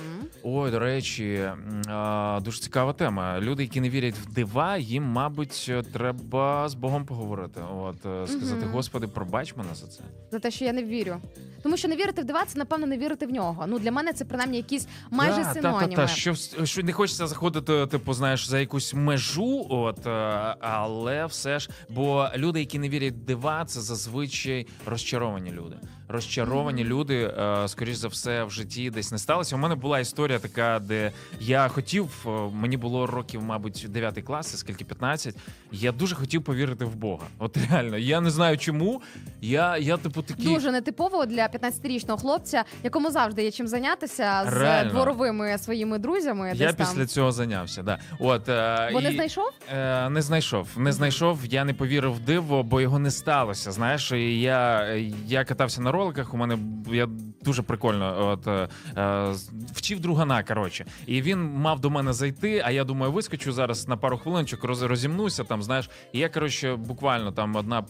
ой, до речі, а, дуже цікава тема. Люди, які не вірять в дива, їм, мабуть, треба з Богом поговорити. От е, сказати, Мгм. Господи, пробач мене за це. За те, що я не вірю. Тому що не вірити в дива, це напевно не вірити в нього. Ну для мене це принаймні якісь майже та, синоніми. Та, та, та, що, що не хочеться заходити, типу, знаєш, за якусь межу, от, е, але все ж, бо люди, які не вірять дива, це зазвичай розчаровані люди. Розчаровані люди, е, скоріш за все, в житті десь не сталося. У мене була історія така, де я хотів, е, мені було років, мабуть, 9 клас, скільки 15, Я дуже хотів повірити в Бога. От реально, я не знаю чому. Я, я типу, такий. Дуже нетипово для 15-річного хлопця, якому завжди є чим зайнятися Реально. з дворовими своїми друзями. Я десь після цього зайнявся. Да. От, е, Бо не знайшов? Е, не знайшов. Не знайшов. Я не повірив в диво, бо його не сталося. Знаєш, і я, я катався на роликах. У мене я дуже прикольно от, е, е, вчив другана. Коротше, і він мав до мене зайти. А я думаю, вискочу зараз на пару хвилинчик, роз, розімнуся там. Знаєш, і я коротше буквально там одна.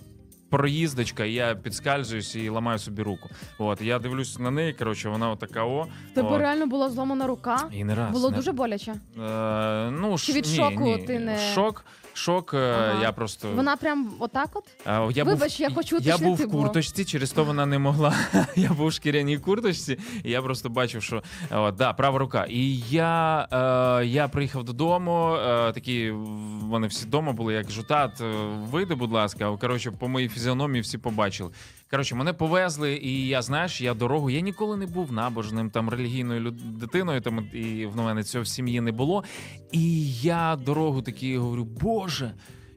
Проїздочка, і я підскальзуюсь і ламаю собі руку. От я дивлюсь на неї. Коротше, вона отака о. Тебе от. реально була зломана рука. І не раз Було не- дуже боляче. Е, ну, Чи від ні, шоку ні. ти не- Шок, шок, е, Ага. я просто. Вона прям отак от. Я Вибач, був, я хочу Я був в курточці, через то вона не могла. *laughs* я був в шкіряній курточці, і я просто бачив, що о, да, права рука. І я, е, я приїхав додому. Е, такі вони всі вдома були, як жутат. е, Вийди, будь ласка. Коротше, по моїй фізіономії всі побачили. Коротше, мене повезли, і я знаєш, я дорогу. Я ніколи не був набожним там релігійною люд- дитиною. Там і в мене цього в сім'ї не було. І я дорогу такі говорю, Боже.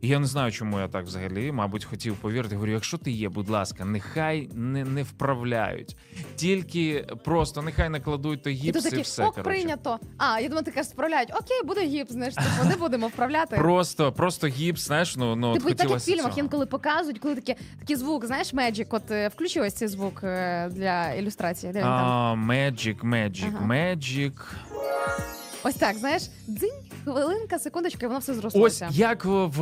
І Я не знаю, чому я так взагалі, мабуть, хотів повірити. Говорю, якщо ти є, будь ласка, нехай не, не вправляють. Тільки просто нехай накладуть той І гіпс тут і, такі все. ок, прийнято. А, я думаю, ти кажеш, справляють. Окей, буде гіпс, знаєш, типу, не будемо вправляти. Просто, просто гіпс, знаєш, ну, ну Типу, і так як в фільмах інколи показують, коли такі, такий звук, знаєш, Magic, от е, включи ось цей звук е, для ілюстрації. Де він там? А, Magic, Magic, Ага. Magic. Ось так, знаєш, дзинь, хвилинка, секундочка, і воно все Ось зрослося. як в, в,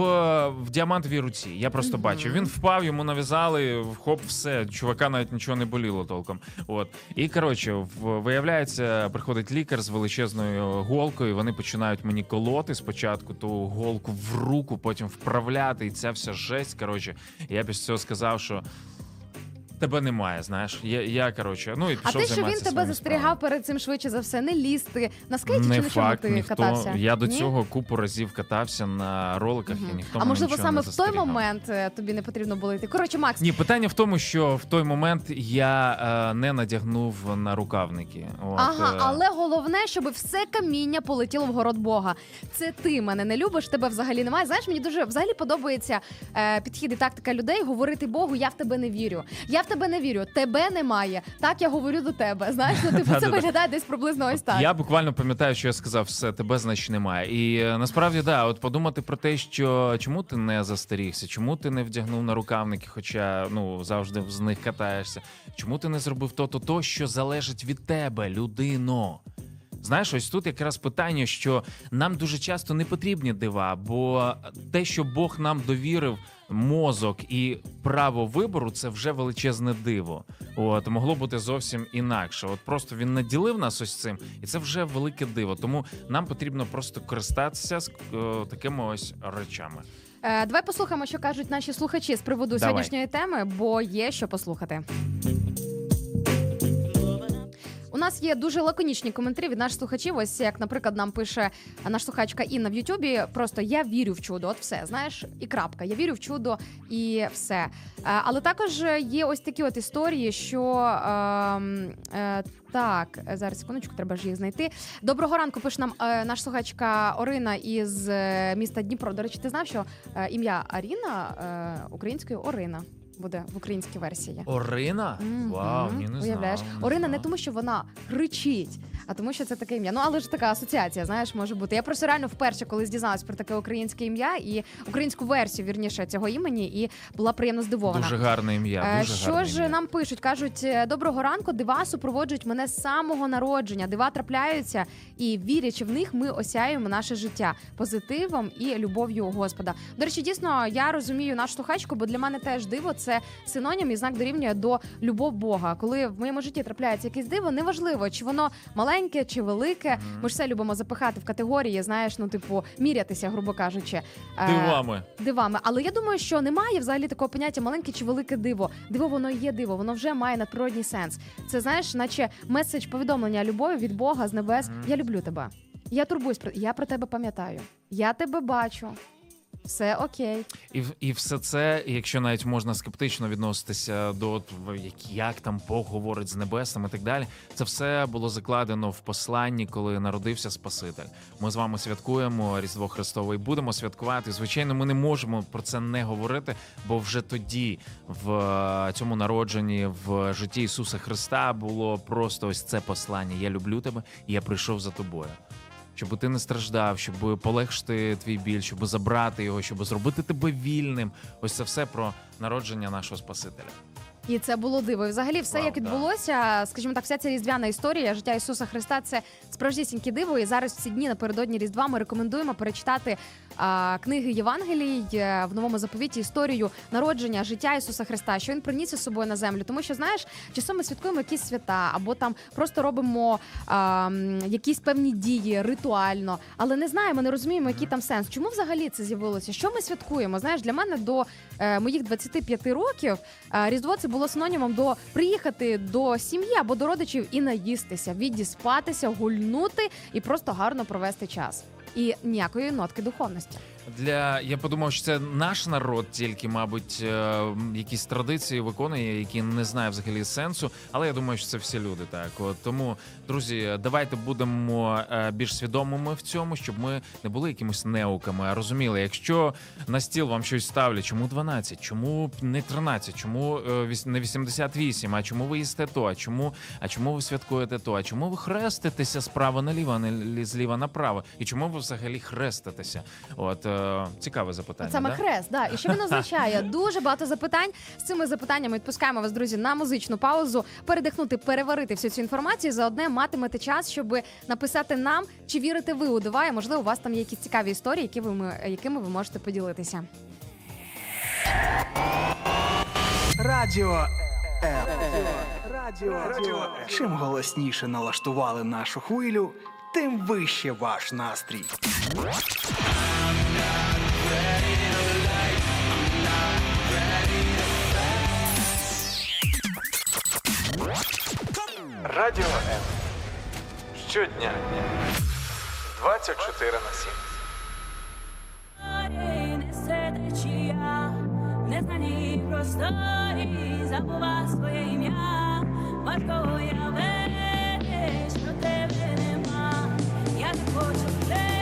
в діамантовій руці. Я просто бачив. Він впав, йому нав'язали, хоп, все. Чувака навіть нічого не боліло толком. От. І коротше, в- виявляється, приходить лікар з величезною голкою. Вони починають мені колоти спочатку ту голку в руку, потім вправляти. І ця вся жесть. Коротше, я після цього сказав, що. Тебе немає, знаєш. Я, я коротше, ну і А те, що він тебе застерігав перед цим швидше за все, не лізти на скейті не чи на чому ти ніхто. катався? Я до Ні? цього купу разів катався на роликах, і ніхто А можливо, саме не в той момент е, тобі не потрібно було йти. Коротше, Макс, Ні, питання в тому, що в той момент я е, не надягнув на рукавники. От, Ага, е, але головне, щоб все каміння полетіло в город Бога. Це ти мене не любиш, тебе взагалі немає. Знаєш, мені дуже взагалі подобається е, підхід і тактика людей говорити Богу, я в тебе не вірю. Я в тебе не вірю, тебе немає. Так я говорю до тебе. Знаєш, ну типу *laughs* це виглядає десь приблизно ось так. Я буквально пам'ятаю, що я сказав, все, тебе значить немає. І е, насправді, да, от подумати про те, що чому ти не застерігся, чому ти не вдягнув на рукавники, хоча ну завжди з них катаєшся. Чому ти не зробив то-то, то, що залежить від тебе, людино? Знаєш, ось тут якраз питання, що нам дуже часто не потрібні дива, бо те, що Бог нам довірив мозок і право вибору, це вже величезне диво. От могло бути зовсім інакше. От просто він наділив нас ось цим, і це вже велике диво. Тому нам потрібно просто користатися з е, такими ось речами. Е, давай послухаємо, що кажуть наші слухачі з приводу Давай. сьогоднішньої теми, бо є що послухати. Нас є дуже лаконічні коментарі від наших слухачів. Ось як, наприклад, нам пише наш слухачка Інна в Ютубі. Просто я вірю в чудо. От все, знаєш, і крапка. Я вірю в чудо і все. Е, Але також є ось такі от історії, що ем, е, так, зараз секундочку, треба ж їх знайти. Доброго ранку пише нам е, наш слухачка Орина із е, міста Дніпро. До речі, ти знав, що е, ім'я Аріна е, українською Орина. Буде в українській версії. Орина? Мгм. Вау, ні, не Уявляєш, знав, не Орина не знав. тому, що вона кричить, а тому, що це таке ім'я. Ну але ж така асоціація, знаєш, може бути. Я просто реально вперше, коли дізналась про таке українське ім'я і українську версію вірніше цього імені, і була приємно здивована. Дуже гарне ім'я. Е, Дуже Що гарне ж ім'я. нам пишуть? кажуть, е, доброго ранку. Дива супроводжують мене з самого народження. Дива трапляються, і вірячи в них, ми осяємо наше життя позитивом і любов'ю Господа. До речі, дійсно, я розумію нашу слухачку, бо для мене теж диво це синонім і знак дорівнює до любов Бога. Коли в моєму житті трапляється якесь диво, неважливо, чи воно маленьке чи велике. Ми ж все любимо запихати в категорії, знаєш, ну типу мірятися, грубо кажучи. Е, Дивами. дивами. Але я думаю, що немає взагалі такого поняття маленьке чи велике диво. Диво воно і є диво, воно вже має надприродній сенс. Це знаєш, наче меседж повідомлення любові від Бога з небес. Я люблю тебе. Я турбуюсь про я про тебе пам'ятаю. Я тебе бачу. Все окей. І, і все це, якщо навіть можна скептично відноситися до як, як там Бог говорить з небесами і так далі, це все було закладено в посланні, коли народився Спаситель. Ми з вами святкуємо Різдво Христове і будемо святкувати. Звичайно, ми не можемо про це не говорити, бо вже тоді, в е, цьому народженні, в житті Ісуса Христа було просто ось це послання: Я люблю тебе, і я прийшов за тобою. Щоб ти не страждав, щоб полегшити твій біль, щоб забрати його, щоб зробити тебе вільним. Ось це все про народження нашого Спасителя. І це було диво. І взагалі, все Вау, як да. відбулося, скажімо так, вся ця різдвяна історія життя Ісуса Христа це справжнісіньке диво. І зараз в ці дні напередодні Різдва ми рекомендуємо перечитати а, книги Євангелій е, в новому заповіті історію народження життя Ісуса Христа, що він приніс із собою на землю. Тому що знаєш, часом ми святкуємо якісь свята, або там просто робимо а, м, якісь певні дії ритуально, але не знаємо, не розуміємо, який там сенс. Чому взагалі це з'явилося? Що ми святкуємо? Знаєш, для мене до е, моїх 25 років е, Різдво це було синонімом до приїхати до сім'ї або до родичів і наїстися, відіспатися, гульнути і просто гарно провести час. І ніякої нотки духовності. Для я подумав, що це наш народ, тільки, мабуть, е, якісь традиції виконує, які не знає взагалі сенсу. Але я думаю, що це всі люди. Так от тому, друзі, давайте будемо е, більш свідомими в цьому, щоб ми не були якимись неуками, а розуміли, якщо на стіл вам щось ставлять, чому 12, чому не 13, чому е, не 88, а чому ви їсте то, а чому, а чому ви святкуєте то, а чому ви хреститеся справа наліво, а не лі- зліва направо, і чому ви взагалі хреститеся? От е, цікаве запитання. Саме да? хрест, да. І що він означає? *laughs* Дуже багато запитань. З цими запитаннями відпускаємо вас, друзі, на музичну паузу, передихнути, переварити всю цю інформацію. Заодне матимете час, щоб написати нам, чи вірите ви у дива, і можливо, у вас там є якісь цікаві історії, які ви якими ви можете поділитися. Радіо. Радіо М. Чим голосніше налаштували нашу хвилю, тим вище ваш настрій. Радіо М. Щодня 24 на 7. несе течія, незнані просторі, забува своє ім'я, важко уявити, що тебе нема, я не хочу тебе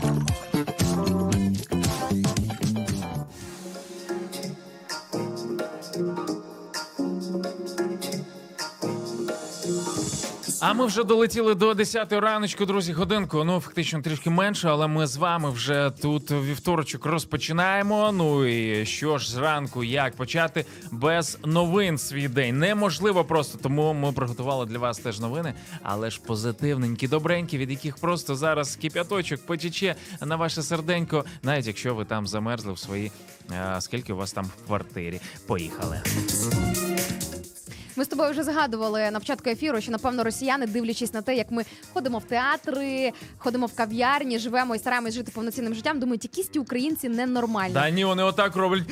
А ми вже долетіли до 10 раночку, друзі, годинку. Ну, фактично трішки менше, але ми з вами вже тут вівторочок розпочинаємо. Ну і що ж зранку, як почати без новин свій день? Неможливо просто, тому ми приготували для вас теж новини, але ж позитивненькі, добренькі, від яких просто зараз кип'яточок потіче на ваше серденько, навіть якщо ви там замерзли в своїй. е, Скільки у вас там в квартирі? Поїхали. Ми з тобою вже згадували на початку ефіру, що напевно росіяни, дивлячись на те, як ми ходимо в театри, ходимо в кав'ярні, живемо і стараємось жити повноцінним життям, думають, якісь ті українці ненормальні. Та ні, вони отак роблять.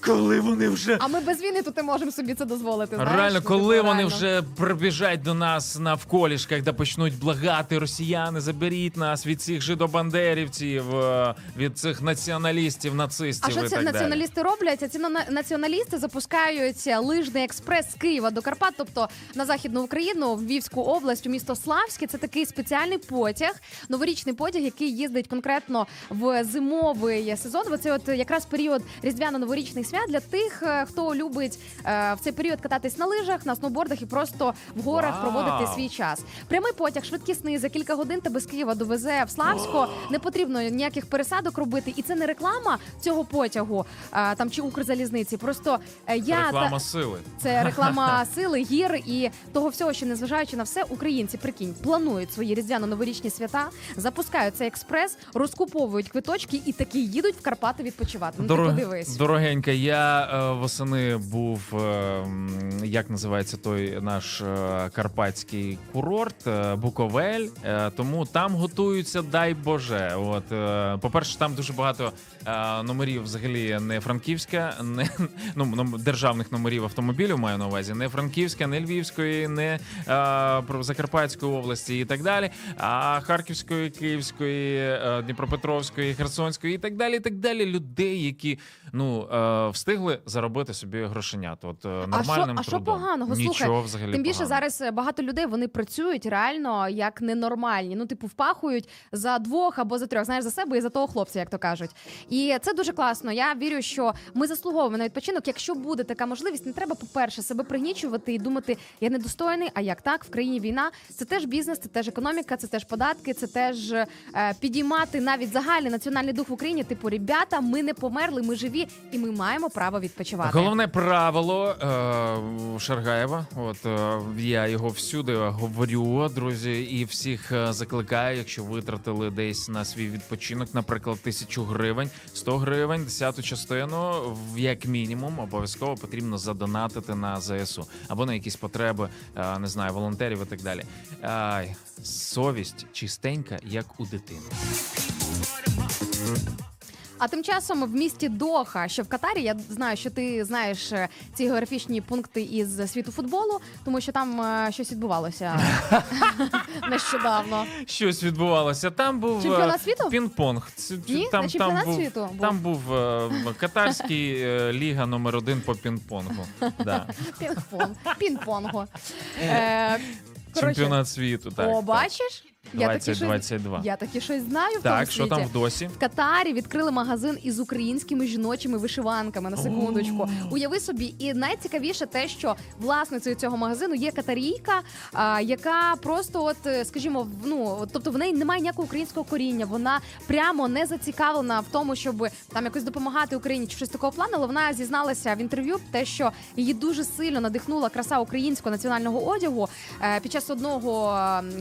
Коли вони вже А ми без війни тут не можемо собі це дозволити. Знаєш? Реально, Ну, коли типу, вони вже прибіжать до нас навколішках, де почнуть благати росіяни, заберіть нас від цих жидобандерівців, е, від цих націоналістів, нацистів А що і це так далі. націоналісти роблять? А ці на- націоналісти запускають лижний експрес з Києва до Карпат, тобто на західну Україну, в Львівську область, у місто Славське. Це такий спеціальний потяг, новорічний потяг, який їздить конкретно в зимовий сезон. Бо це от якраз період різдвяно-новорічних свят для тих, е, хто любить е, в цей період кататись на лижах, на сноубордах і просто в горах Вау! проводити свій час. Прямий потяг, швидкісний за кілька годин тебе з Києва довезе в Славсько. Не потрібно ніяких пересадок робити, і це не реклама цього потягу а, там чи Укрзалізниці. Просто е, я Реклама та сили. це *laughs* реклама сили, гір і того всього, що незважаючи на все, українці прикинь планують свої різдвяно-новорічні свята, запускають цей експрес, розкуповують квиточки і такі їдуть в Карпати відпочивати. Ну ти подивись. Дорогенька, я е, восени був, е, як називається той наш е, карпатський курорт е, Буковель. Е, тому там готуються, дай Боже. От, е, по-перше, там дуже багато е, номерів взагалі не франківська, не ну, ном- державних номерів автомобілів маю на увазі, не франківська, не львівської, не про- Закарпатської області і так далі. А Харківської, Київської, е, Дніпропетровської, Херсонської і так далі. І так далі. Людей, які ну е, встигли заробити собі грошенят. От е, А що, нормальним а що поганого? Нічого Слухай, взагалі тим більше поганого. зараз багато людей вони працюють реально як ненормальні. Ну, типу, впахують за двох або за трьох, знаєш, за себе і за того хлопця, як то кажуть. І це дуже класно. Я вірю, що ми заслуговуємо на відпочинок. Якщо буде така можливість, не треба, по-перше, себе пригнічувати і думати, я недостойний, а як так? В країні війна. Це теж бізнес, це теж економіка, це теж податки, це теж е, підіймати навіть загальний національний дух в Україні. Типу, ребята, ми не померли, ми живі, і ми маємо право відпочивати. Головне правило е, Шаргаєва. От е, я його всюди говорю, друзі, і всіх е, закликаю, якщо витратили десь на свій відпочинок, наприклад, тисячу гривень, 100 гривень, десяту частину, як мінімум, обов'язково потрібно задонатити на ЗСУ або на якісь потреби, е, не знаю, волонтерів і так далі. Совість чистенька, як у дитини. А тим часом в місті Доха, що в Катарі, я знаю, що ти знаєш е, ці географічні пункти із світу футболу, тому що там е, щось відбувалося *laughs* нещодавно. Щось відбувалося. Там був е, Чемпіонат світу? пінг-понг. Ні, там, не чемпіонат був, світу був. Там був катарський ліга номер один по пінг-понгу. *laughs* Да. Пінг-понг, пінг-понгу. Чемпіонат світу. Так, О, так. бачиш? Я таки, щось, 2022. я таки щось знаю в тому Так, що світі. там в досі? В Катарі відкрили магазин із українськими жіночими вишиванками на секундочку. Уяви собі, і найцікавіше те, що власницею цього магазину є катарійка, а, яка просто, от е, скажімо, в- ну от, тобто в неї немає ніякого українського коріння. Вона прямо не зацікавлена в тому, щоб там якось допомагати Україні чи щось такого плану. Але вона зізналася в інтерв'ю те, що її дуже сильно надихнула краса українського національного одягу Е, під час одного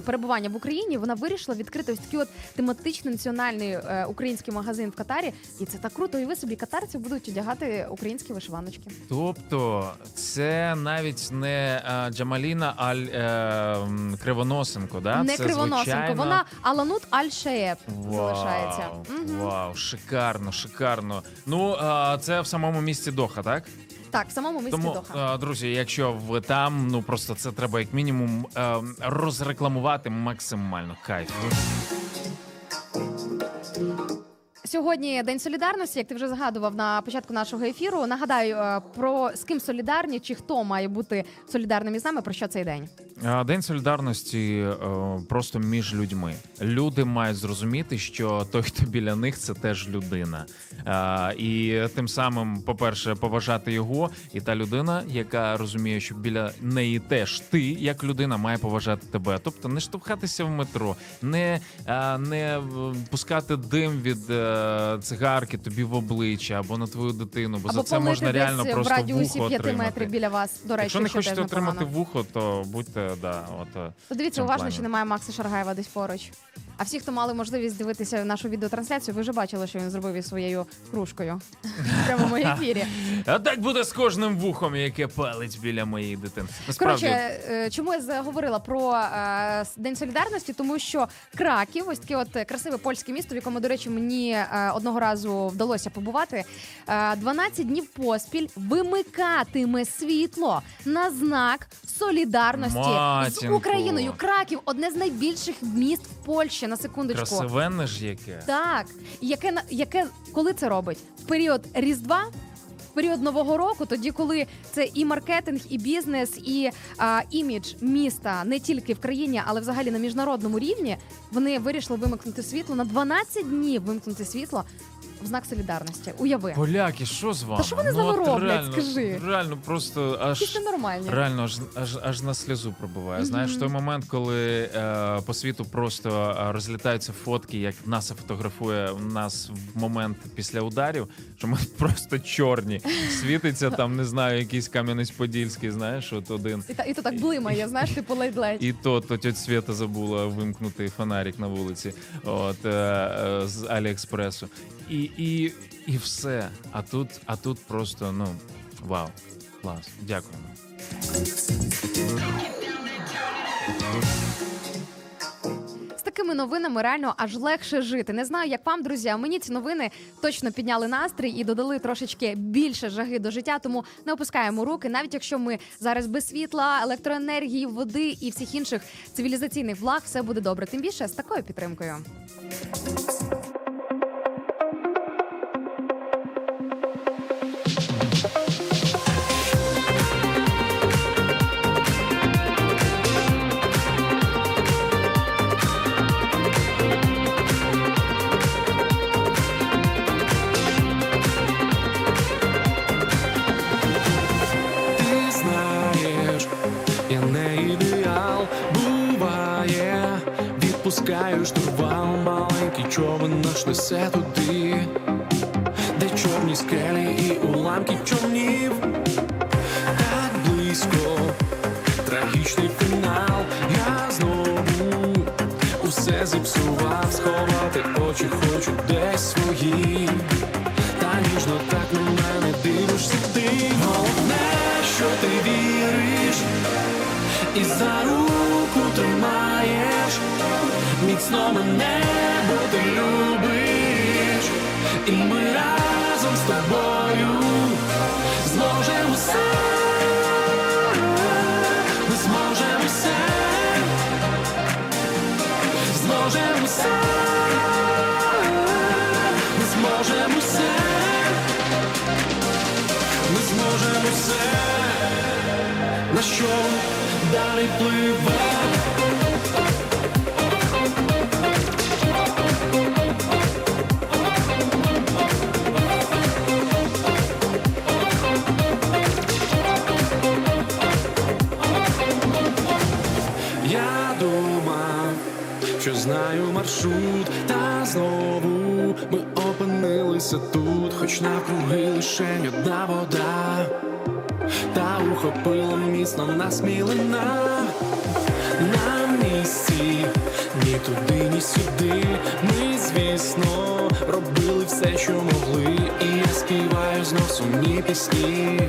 перебування в Україні. Вона вирішила відкрити ось такий от тематичний національний е, український магазин в Катарі, і це так круто. І ви собі катарці будуть одягати українські вишиваночки. Тобто, це навіть не е, Джамаліна Аль е, Кривоносенко, да? Не це кривоносенко, звичайно... вона Аланут Аль-Шеєб Вау, залишається. Мгм. Вау, шикарно, шикарно. Ну, а, це в самому місті Доха, так? Так, в самому місті Тому, Доха. е, друзі, якщо ви там, ну просто це треба як мінімум е, розрекламувати максимально. Кайф. Сьогодні День солідарності, як ти вже згадував на початку нашого ефіру. Нагадаю е, про з ким солідарні чи хто має бути солідарним із нами. Про що цей день? День солідарності е, просто між людьми. Люди мають зрозуміти, що той, хто біля них, це теж людина. І тим самим, по-перше, поважати його, і та людина, яка розуміє, що біля неї теж ти, як людина, має поважати тебе. Тобто не штовхатися в метро, не, не пускати дим від е, цигарки тобі в обличчя або на твою дитину, бо Або за це можна реально просто в радіусі вухо 5 отримати. метрів біля вас. До речі, Якщо не хочете отримати погано. вухо, то будьте да, от е, Подивіться уважно, чи немає Макса Шаргаєва десь поруч. А всі, хто мали можливість дивитися нашу відеотрансляцію, ви вже бачили, що він зробив із своєю кружкою в прямому *laughs* ефірі. А так буде з кожним вухом, яке палить біля моєї дитини. Насправді, Коротше, е, чому я заговорила про е, День солідарності? Тому що Краків, ось таке от красиве польське місто, в якому, до речі, мені е, одного разу вдалося побувати. е, 12 днів поспіль вимикатиме світло на знак солідарності з Матінко. Україною. Краків одне з найбільших міст в Польщі. На секундочку. красивенне ж яке. Так, яке яке коли це робить? В період Різдва. В період нового року, тоді, коли це і маркетинг, і бізнес, і а, імідж міста не тільки в країні, але взагалі на міжнародному рівні, вони вирішили вимкнути світло на 12 днів вимкнути світло в знак солідарності. Уяви, Поляки, що з вами? що вони з ну, нами от роблять, реально, скажи? Реально, просто якісь аж. ненормальні. Реально аж, аж аж на сльозу пробиває. Знаєш, той момент, коли е, по світу просто е, розлітаються фотки, як НАСА фотографує нас в момент після ударів, що ми *laughs* просто чорні. Світиться там, не знаю, якийсь Кам'янець-Подільський, знаєш, от один. І, та, і то так блимає, знаєш, типу ледь-ледь. І то, то тьоть Свята забула вимкнути фонарик на вулиці от, е, е, з Аліекспресу. І, і, і все. А тут, а тут просто, ну, вау, клас. Дякуємо. Такими новинами реально аж легше жити. Не знаю, як вам, друзі, а мені ці новини точно підняли настрій і додали трошечки більше жаги до життя. Тому не опускаємо руки, навіть якщо ми зараз без світла, електроенергії, води і всіх інших цивілізаційних благ, все буде добре. Тим більше з такою підтримкою. Штурвал, маленький човен наш несе туди, де чорні скелі і уламки човнів, так близько, трагічний фінал, я знову усе зіпсував, сховати очі хочу десь свої. Та ніжно так на мене дивишся ти. Головне, що ти віриш. І за руку тримаєш Міцно мене, бо ти любиш. І ми разом з тобою Зможемо все Ми зможемо все Зможемо все Ми зможемо все Ми зможемо все На що далі пливе Я думав, що знаю маршрут, та знову ми опинилися тут, хоч навкруги лише одна вода, та ухопила міцно нас мілина. На місці, ні туди, ні сюди. Ми, звісно, робили все, що могли, і я співаю знов сумні пісні.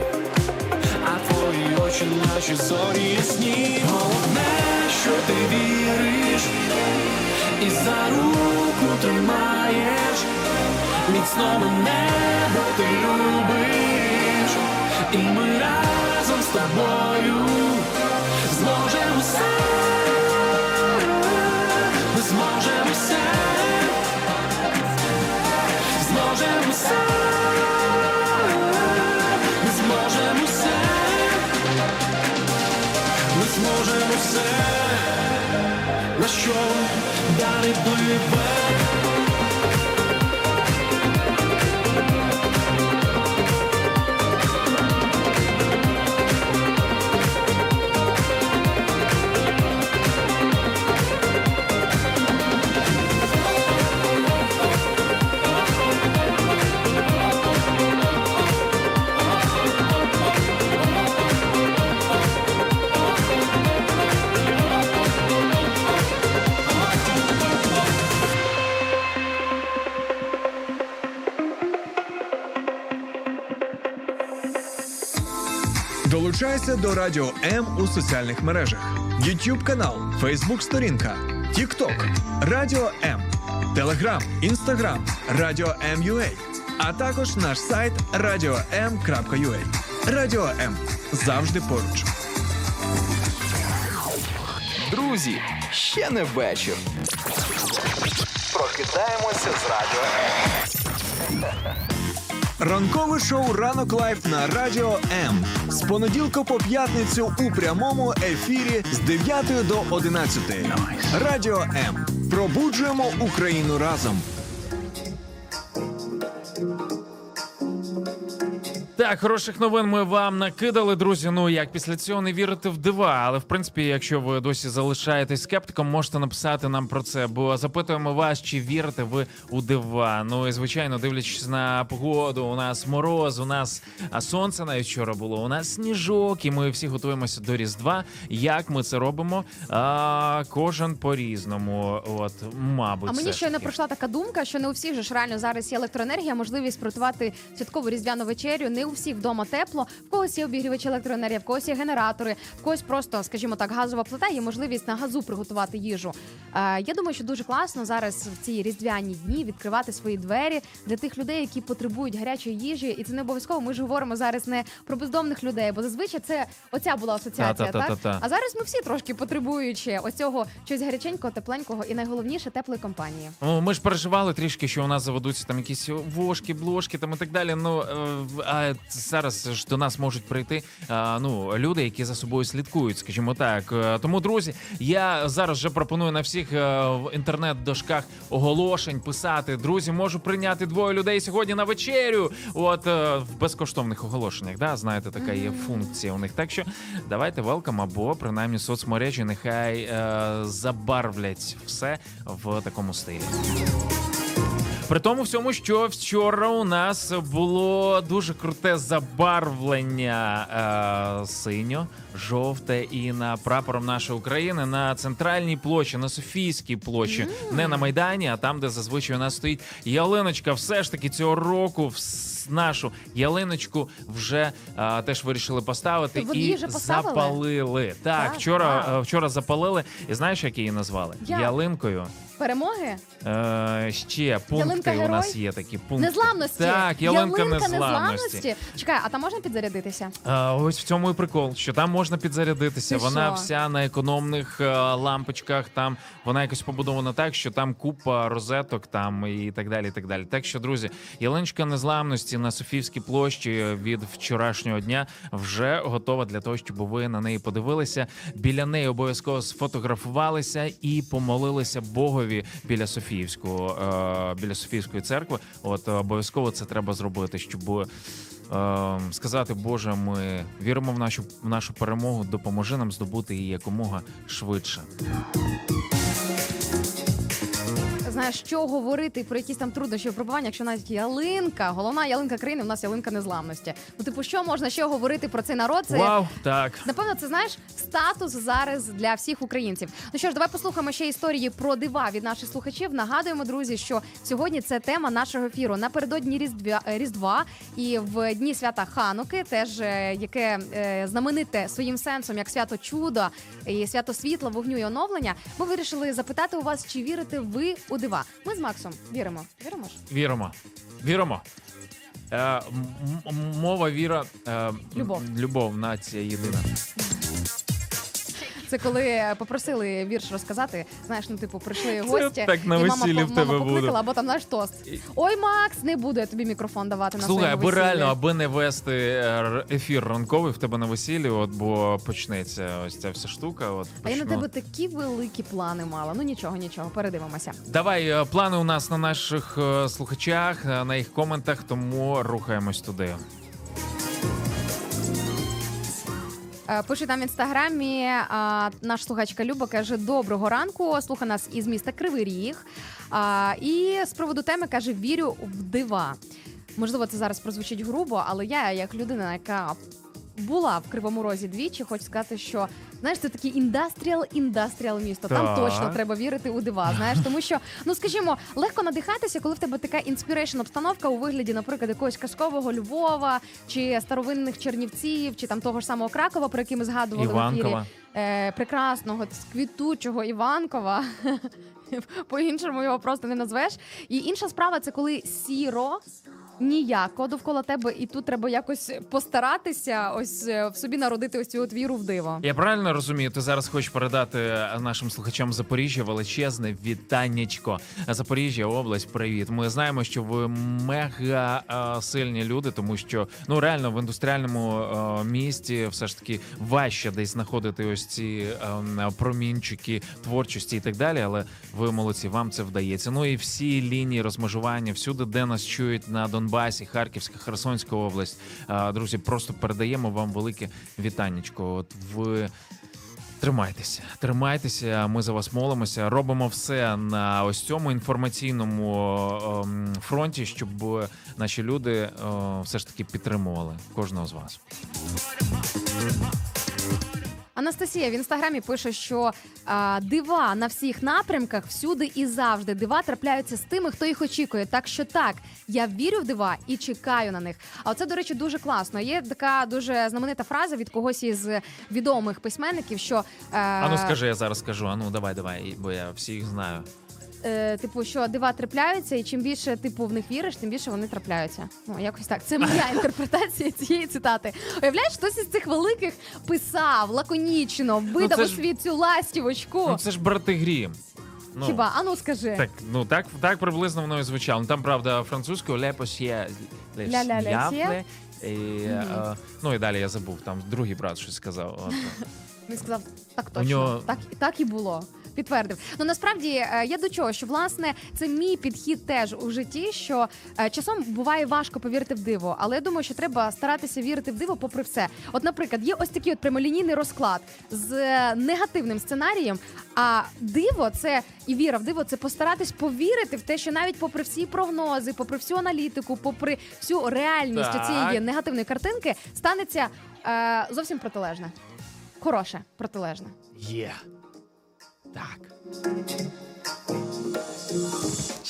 А твої очі наші зорі ясні. Головне, що ти віриш І за руку тримаєш. Міцно мене, бо ти любиш. І ми разом з тобою. Зможемо все, ми зможемо все, зможемо все, зможемо все, ми зможемо все, на що далі пливе. Долучайся до Радіо М у соціальних мережах: YouTube канал, Facebook сторінка, TikTok, Радіо М, Telegram, Instagram, Радіо М.Ua, а також наш сайт radio.m.ua. Радіо М завжди поруч. Друзі, ще не вечір. Прокидаємося з радіо. Ранкове шоу Ранок Live на Радіо М з понеділка по п'ятницю у прямому ефірі з 9 до 11. Радіо М. Пробуджуємо Україну разом. Так, хороших новин ми вам накидали, друзі. Ну як після цього не вірити в дива. Але в принципі, якщо ви досі залишаєтесь скептиком, можете написати нам про це, бо запитуємо вас, чи вірите ви у дива. Ну і звичайно, дивлячись на погоду, у нас мороз, у нас сонце навіть вчора було. У нас сніжок, і ми всі готуємося до Різдва. Як ми це робимо? А, кожен по-різному. От, мабуть, А мені ж щойно пройшла така думка, що не у всіх же ж реально зараз є електроенергія, можливість приготувати святкову різдвяну вечерю. Не у всіх вдома тепло. В когось є обігрівачі електроенергії, в когось є генератори, в когось просто, скажімо так, газова плита. Є можливість на газу приготувати їжу. Е, я думаю, що дуже класно зараз в ці різдвяні дні відкривати свої двері для тих людей, які потребують гарячої їжі, і це не обов'язково. Ми ж говоримо зараз не про бездомних людей, бо зазвичай це оця була асоціація. Так Та-та-та-та-та. а зараз ми всі трошки потребуючи оцього щось гаряченького, тепленького і найголовніше теплої компанії. Ну, ми ж переживали трішки, що у нас заведуться там якісь вошки, блошки там і так далі. Ну е, а зараз ж до нас можуть прийти а, ну люди, які за собою слідкують, скажімо так. Е, Тому, друзі, я зараз вже пропоную на всіх е, в інтернет-дошках оголошень писати. Друзі, можу прийняти двоє людей сьогодні на вечерю. От е, в безкоштовних оголошеннях. Да, знаєте, така є функція у них. Так що давайте велкам або принаймні соцмережі нехай е, забарвлять все в такому стилі. При тому всьому, що вчора у нас було дуже круте забарвлення е, синьо, жовте і на прапором нашої України на центральній площі, на Софійській площі, не на Майдані, а там, де зазвичай у нас стоїть ялиночка. Все ж таки цього року вс- нашу ялиночку вже е, теж вирішили поставити Ви її і вже поставили? запалили. Так, Так, вчора, вау. е, вчора запалили. І знаєш, як її назвали? Як? Ялинкою. Перемоги Е, ще пункти у нас є такі пункти. незламності. Так, ялинка, незламності. Чекай, а там можна підзарядитися? Е, ось в цьому і прикол, що там можна підзарядитися. Ти вона що? вся на економних е, лампочках. Там вона якось побудована так, що там купа розеток, там і так далі. І так далі. Так що, друзі, ялиночка незламності на Софійській площі від вчорашнього дня вже готова для того, щоб ви на неї подивилися. Біля неї обов'язково сфотографувалися і помолилися Богові біля Софіївського е, біля Софійської церкви. От обов'язково це треба зробити, щоб. е, Сказати, Боже, ми віримо в нашу в нашу перемогу. Допоможи нам здобути її якомога швидше. Знаєш, що говорити про якісь там труднощі випробування, якщо навіть ялинка, головна ялинка країни, у нас ялинка незламності. Ну, типу, що можна ще говорити про цей народ? Це Вау, так. Напевно, це знаєш статус зараз для всіх українців. Ну що ж, давай послухаємо ще історії про дива від наших слухачів. Нагадуємо, друзі, що сьогодні це тема нашого ефіру. Напередодні Різдвя Різдва і в дні свята Хануки, теж е, яке е, знамените своїм сенсом як свято чуда і свято світла, вогню і оновлення. Ми вирішили запитати у вас, чи вірите ви у дива. Ми з Максом віримо. Віримо ж? Віримо. Віримо. Е, м- м- мова віра. Е, Любов. Любов, нація єдина. Це коли попросили вірш розказати. Знаєш, ну типу прийшли гості, так на і мама, весіллі в тебе мама буде. або там знаєш тост. Ой, Макс, не буду я тобі мікрофон давати на Слухай, своєму весіллі. реально, аби не вести е, ефір ранковий в тебе на весіллі, от бо почнеться ось ця вся штука. От А я на почну. тебе такі великі плани мала. Ну нічого, нічого, передивимося. Давай е, плани у нас на наших е, слухачах, е, на їх коментах, тому рухаємось туди. Пише нам в інстаграмі а, наш слухачка Люба каже: Доброго ранку. Слуха нас із міста Кривий Ріг. А, і з приводу теми каже: Вірю в дива. Можливо, це зараз прозвучить грубо, але я, як людина, яка була в Кривому Розі двічі, хочу сказати, що знаєш, це такий industrial industrial місто. Там Так. точно треба вірити у дива. Знаєш, тому що ну скажімо, легко надихатися, коли в тебе така inspiration обстановка у вигляді, наприклад, якогось казкового Львова чи старовинних Чернівців, чи там того ж самого Кракова, про який ми згадували в ефірі Іванкова. е, прекрасного квітучого Іванкова. *laughs* По-іншому його просто не назвеш. І інша справа це коли сіро. Ніяко довкола тебе, і тут треба якось постаратися, ось е, в собі народити ось цю от віру в диво. Я правильно розумію, ти зараз хочеш передати нашим слухачам Запоріжжя величезне вітаннячко. Запоріжжя, область, привіт. Ми знаємо, що ви мега е, сильні люди, тому що ну реально в індустріальному е, місті все ж таки важче десь знаходити ось ці е, промінчики творчості і так далі. Але ви молодці, вам це вдається. Ну і всі лінії розмежування, всюди, де нас чують на Донбасі, Харківська, Херсонська область. Друзі, просто передаємо вам велике вітаннячко. От ви. Тримайтеся, тримайтеся. Ми за вас молимося. Робимо все на ось цьому інформаційному ем, фронті, щоб наші люди е, все ж таки підтримували кожного з вас. Анастасія в інстаграмі пише, що а, дива на всіх напрямках всюди і завжди. Дива трапляються з тими, хто їх очікує. Так що так, я вірю в дива і чекаю на них. А оце, до речі, дуже класно. Є така дуже знаменита фраза від когось із відомих письменників, що е, А ну скажи, я зараз скажу. А ну давай, давай, бо я всіх знаю. Е, типу, що дива трапляються, і чим більше типу в них віриш, тим більше вони трапляються. Ну якось так. Це моя *laughs* інтерпретація цієї цитати. Уявляєш, хтось із цих великих писав лаконічно, видав це у ж- світ цю ластівочку. Ну це ж брати Грім. Ну, Хіба? А ну скажи. Так, ну так, так приблизно воно і звучало. Ну, там, правда, французькою «Le possier le Ля-ля-ля, siècle», і, е, ну і далі я забув, там другий брат щось сказав. От. *laughs* Він сказав, так точно, нього- так, так і було. Підтвердив. Ну насправді е, я до чого, що власне це мій підхід теж у житті, що е, часом буває важко повірити в диво, але я думаю, що треба старатися вірити в диво попри все. От, наприклад, є ось такий от прямолінійний розклад з е, негативним сценарієм. А диво це і віра в диво це постаратись повірити в те, що навіть попри всі прогнози, попри всю аналітику, попри всю реальність Так. цієї негативної картинки, станеться е, зовсім протилежне. Хороше, протилежне. Є. Так.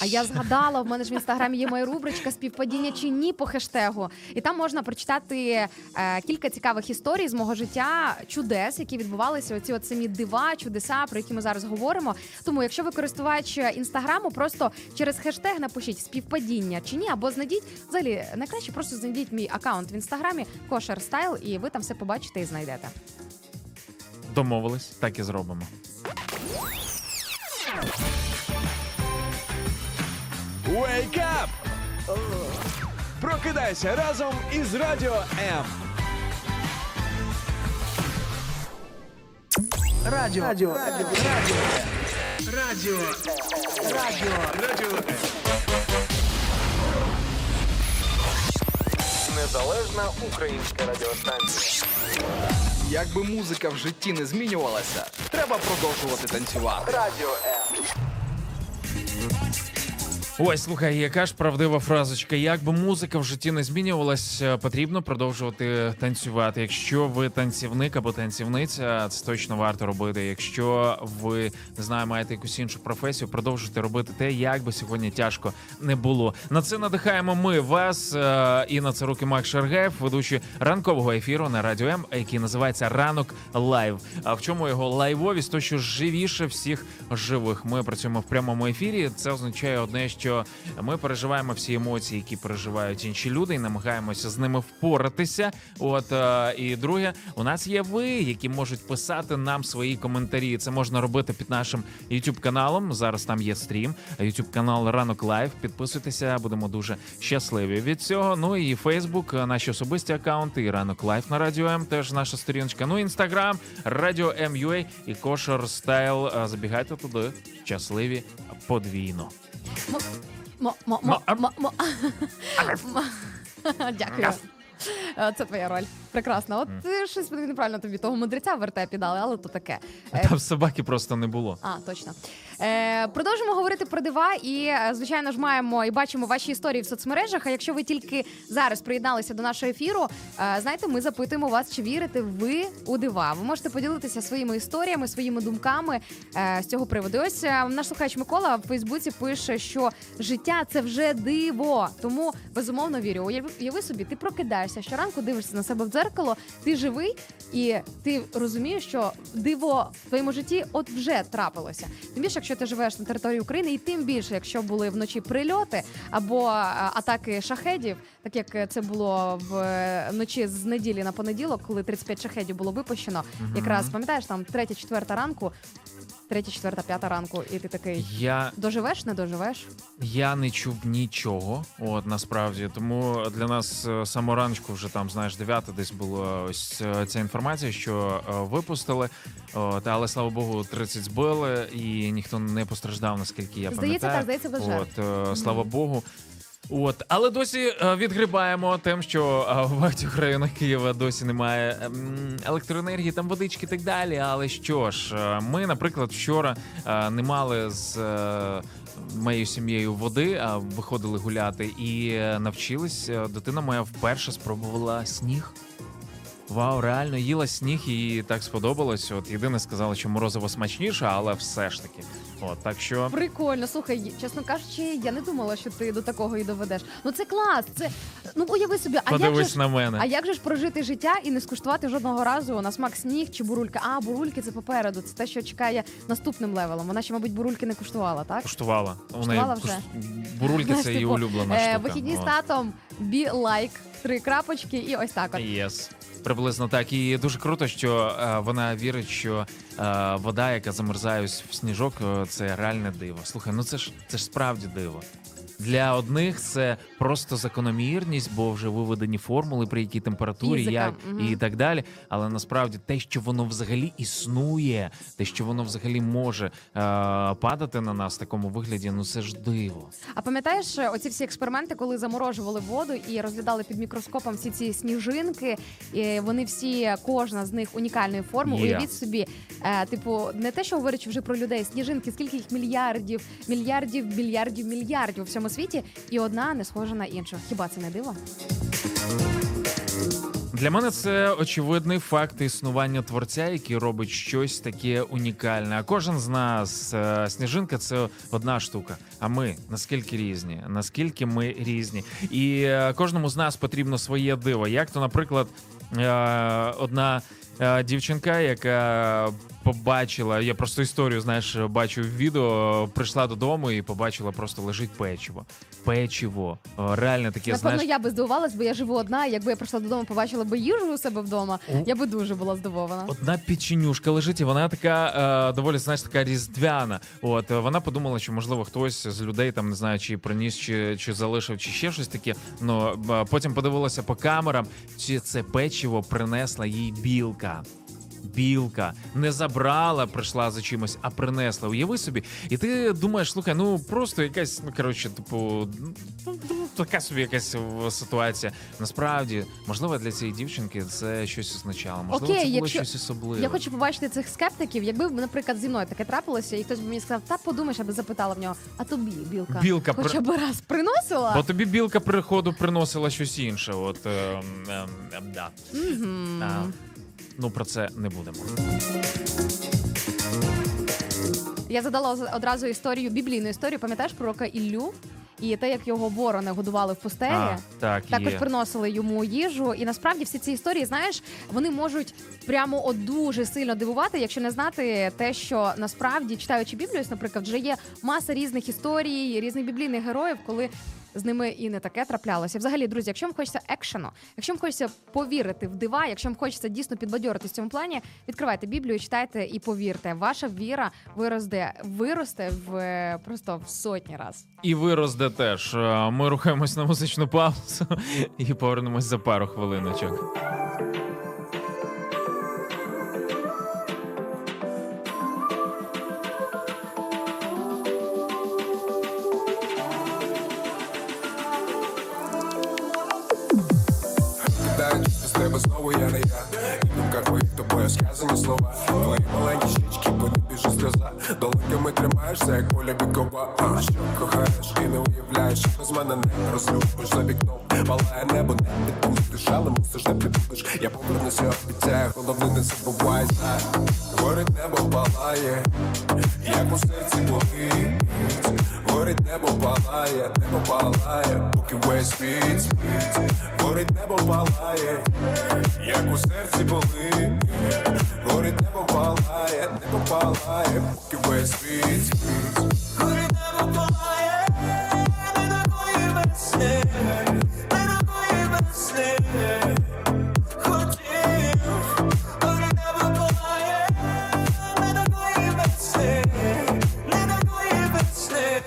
А я згадала, в мене ж в інстаграмі є моя рубричка співпадіння чи ні по хештегу. І там можна прочитати е, кілька цікавих історій з мого життя, чудес, які відбувалися. Оці от самі дива, чудеса, про які ми зараз говоримо. Тому, якщо ви користувач інстаграму, просто через хештег напишіть співпадіння чи ні, або знайдіть взагалі найкраще просто знайдіть мій аккаунт в інстаграмі Кошер Стайл, і ви там все побачите і знайдете. Домовились, так і зробимо. Wake up! Прокидайся разом із Радіо М. Радіо. Радіо. Радіо. Радіо. Радіо. Радіо. Незалежна українська радіостанція. Якби музика в житті не змінювалася, треба продовжувати танцювати. Радіо М. Ой, слухай, яка ж правдива фразочка. Як би музика в житті не змінювалась, е, потрібно продовжувати танцювати. Якщо ви танцівник або танцівниця, це точно варто робити. Якщо ви не знаю, маєте якусь іншу професію, продовжуйте робити те, як би сьогодні тяжко не було. На це надихаємо ми вас е, Інна Царук і Макс Шаргаєв, ведучі ранкового ефіру на радіо М, який називається Ранок Live. А в чому його live овість? То, що живіше всіх живих. Ми працюємо в прямому ефірі. Це означає одне, що що ми переживаємо всі емоції, які переживають інші люди, і намагаємося з ними впоратися. От е, і друге, у нас є ви, які можуть писати нам свої коментарі. Це можна робити під нашим YouTube каналом. Зараз там є стрім. YouTube канал Ранок Live. Підписуйтеся, будемо дуже щасливі від цього. Ну і Facebook, наші особисті акаунти, і ранок Live на радіо М. Теж наша сторіночка. Ну інстаграм, радіо М.Ua і Кошер Style. Е, Забігайте туди. Щасливі подвійно. Мо- мо- мо- мо- мо- *laughs* Дякую. Е, Це твоя роль. Прекрасно. От ти щось неправильно тобі того мудреця в вертепі дали, але то таке. Е, Там собаки просто не було. А, точно. Е, продовжимо говорити про дива, і е, звичайно ж маємо і бачимо ваші історії в соцмережах. А якщо ви тільки зараз приєдналися до нашого ефіру, е, знаєте, ми запитуємо вас, чи вірите ви у дива. Ви можете поділитися своїми історіями, своїми думками е, з цього приводу. Ось е, наш слухач Микола в Фейсбуці пише, що життя це вже диво. Тому безумовно вірю. Уяви, уяви собі, ти прокидаєшся щоранку, дивишся на себе в дзеркало, ти живий, і ти розумієш, що диво в твоєму житті от вже трапилося. Тим більше, якщо ти живеш на території України, і тим більше, якщо були вночі прильоти або атаки шахедів, так як це було е, вночі з неділі на понеділок, коли 35 шахедів було випущено. Якраз пам'ятаєш там третя, четверта ранку, третя, четверта, п'ята ранку, і ти такий. Я Доживеш, не доживеш? Я не чув нічого, от насправді. Тому для нас е, з раночку вже там, знаєш, 9 десь була ось е, ця інформація, що е, випустили. От, але слава Богу, 30 збили, і ніхто не постраждав, наскільки я Здається, так, здається, без. От, е, слава Богу. От, але досі е, відгрібаємо тим, що е, в багатьох районах Києва досі немає ем, електроенергії, там водички і так далі. Але що ж, е, ми, наприклад, вчора не мали з моєю сім'єю води, а виходили гуляти і навчились. Дитина моя вперше спробувала сніг. Вау, реально їла сніг і так сподобалось. От єдине сказала, що морозиво смачніше, але все ж таки. От так що Прикольно, слухай, чесно кажучи, я не думала, що ти до такого і доведеш. Ну це клас. Це ну уяви собі, а як же ж, на мене. а як же ж прожити життя і не скуштувати жодного разу на смак сніг чи бурулька? А бурульки це попереду. Це те, що чекає наступним левелом. Вона ще, мабуть, бурульки не куштувала, так? Куштувала. Куштувала вже? бурульки це її улюблена е, штука. Вихідні з татом, be like, три крапочки, і ось так. От. Yes. Приблизно так. І дуже круто, що е, вона вірить, що е, вода, яка замерзає в сніжок, е, це реальне диво. Слухай, ну це ж це ж справді диво. Для одних це просто закономірність, бо вже виведені формули, при якій температурі, Фізика, як мгм. і так далі. Але насправді те, що воно взагалі існує, те, що воно взагалі може е, падати на нас в такому вигляді, ну це ж диво. А пам'ятаєш е, оці всі експерименти, коли заморожували воду і розглядали під мікроскопом всі ці сніжинки, і вони всі, кожна з них унікальної форми. Є. Уявіть собі, е, типу, не те, що говорячи вже про людей, сніжинки, скільки їх мільярдів, мільярдів, мільярдів, мільярдів у всьому світі, і одна не схожа на іншу. Хіба це не диво? Для мене це очевидний факт існування творця, який робить щось таке унікальне. А кожен з нас е, сніжинка це одна штука. А ми наскільки різні, наскільки ми різні, і е, кожному з нас потрібно своє диво. Як то, наприклад, е, одна дівчинка, яка побачила, я просто історію, знаєш, бачу в відео, прийшла додому і побачила, просто лежить печиво. Печиво. Реально таке, Напевно, знаєш. я би здивувалась, бо я живу одна. Якби я прийшла додому, побачила би їжу у себе вдома, я би дуже була здивована. Одна печенюшка лежить, і вона така е, доволі знаєш, така різдвяна. От е, вона подумала, що можливо хтось з людей там не знаю, чи приніс, чи, чи залишив, чи ще щось таке. Ну потім подивилася по камерам, чи це печиво принесла їй білка. Білка не забрала, прийшла за чимось, а принесла. Уяви собі, і ти думаєш, слухай, ну просто якась, ну коротше, типу, ну, ну, така собі якась ситуація. Насправді, можливо, для цієї дівчинки це щось означало. Можливо, Окей, це було якщо- щось особливе. Я хочу побачити цих скептиків. Якби, наприклад, зі мною таке трапилося, і хтось би мені сказав, та подумаєш, аби запитала в нього, а тобі білка, Білка при- хоча б раз приносила? Бо тобі білка приходу приносила щось інше. От е, ем, ем, да. Мгм. А, ну про це не будемо. Я задала одразу історію, біблійну історію. Пам'ятаєш пророка Іллю? і те, як його ворони годували в пустелі. А, так, Також є. приносили йому їжу, і насправді всі ці історії, знаєш, вони можуть прямо от дуже сильно дивувати, якщо не знати те, що насправді читаючи Біблію, наприклад, вже є маса різних історій, різних біблійних героїв, коли з ними і не таке траплялося. Взагалі, друзі, якщо вам хочеться екшену, якщо вам хочеться повірити в дива, якщо вам хочеться дійсно підбадьорити в цьому плані, відкривайте Біблію, читайте і повірте, ваша віра виросте, виросте в просто в сотні раз. І виросте теж. Е, Ми рухаємось на музичну паузу *laughs* і повернемось за пару хвилиночок. Моїх тобою сказані слова Твої маленькі щічки, по сльоза. Долоньками тримаєшся, як поля бікова. Що кохаєш і не уявляєш Без мене не розлюбиш. За вікном Палає небо, не підпустиш, але мусиш не прибудеш Я повернуся, обіцяю, головне не забувай. Знай Горить небо палає, як у серці болить. Горить небо палає, небо палає, поки весь світ спить. Горить небо палає, як у серці болить. Горить небо палає, небо палає, поки весь світ спить Горить небо палає, не такої весни, не такої весни. Хотів, горить небо палає, не такої весни, не такої весни.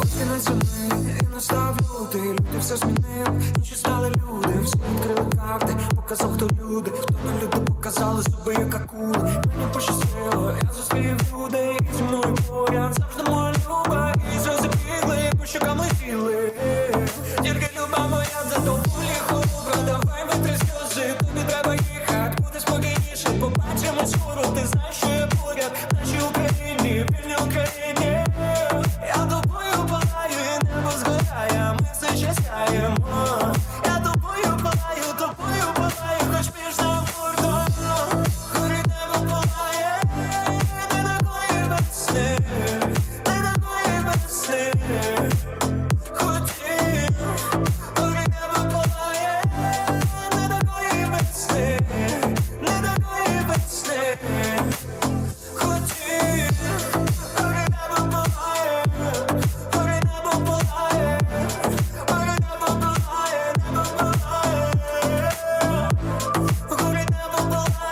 Ось кінець зими, і настав лютий, люди все змінили, інші стали люди, всі відкрили карти, показав, хто люди, хто не люди, показали зуби, як акули. Мені пощастило,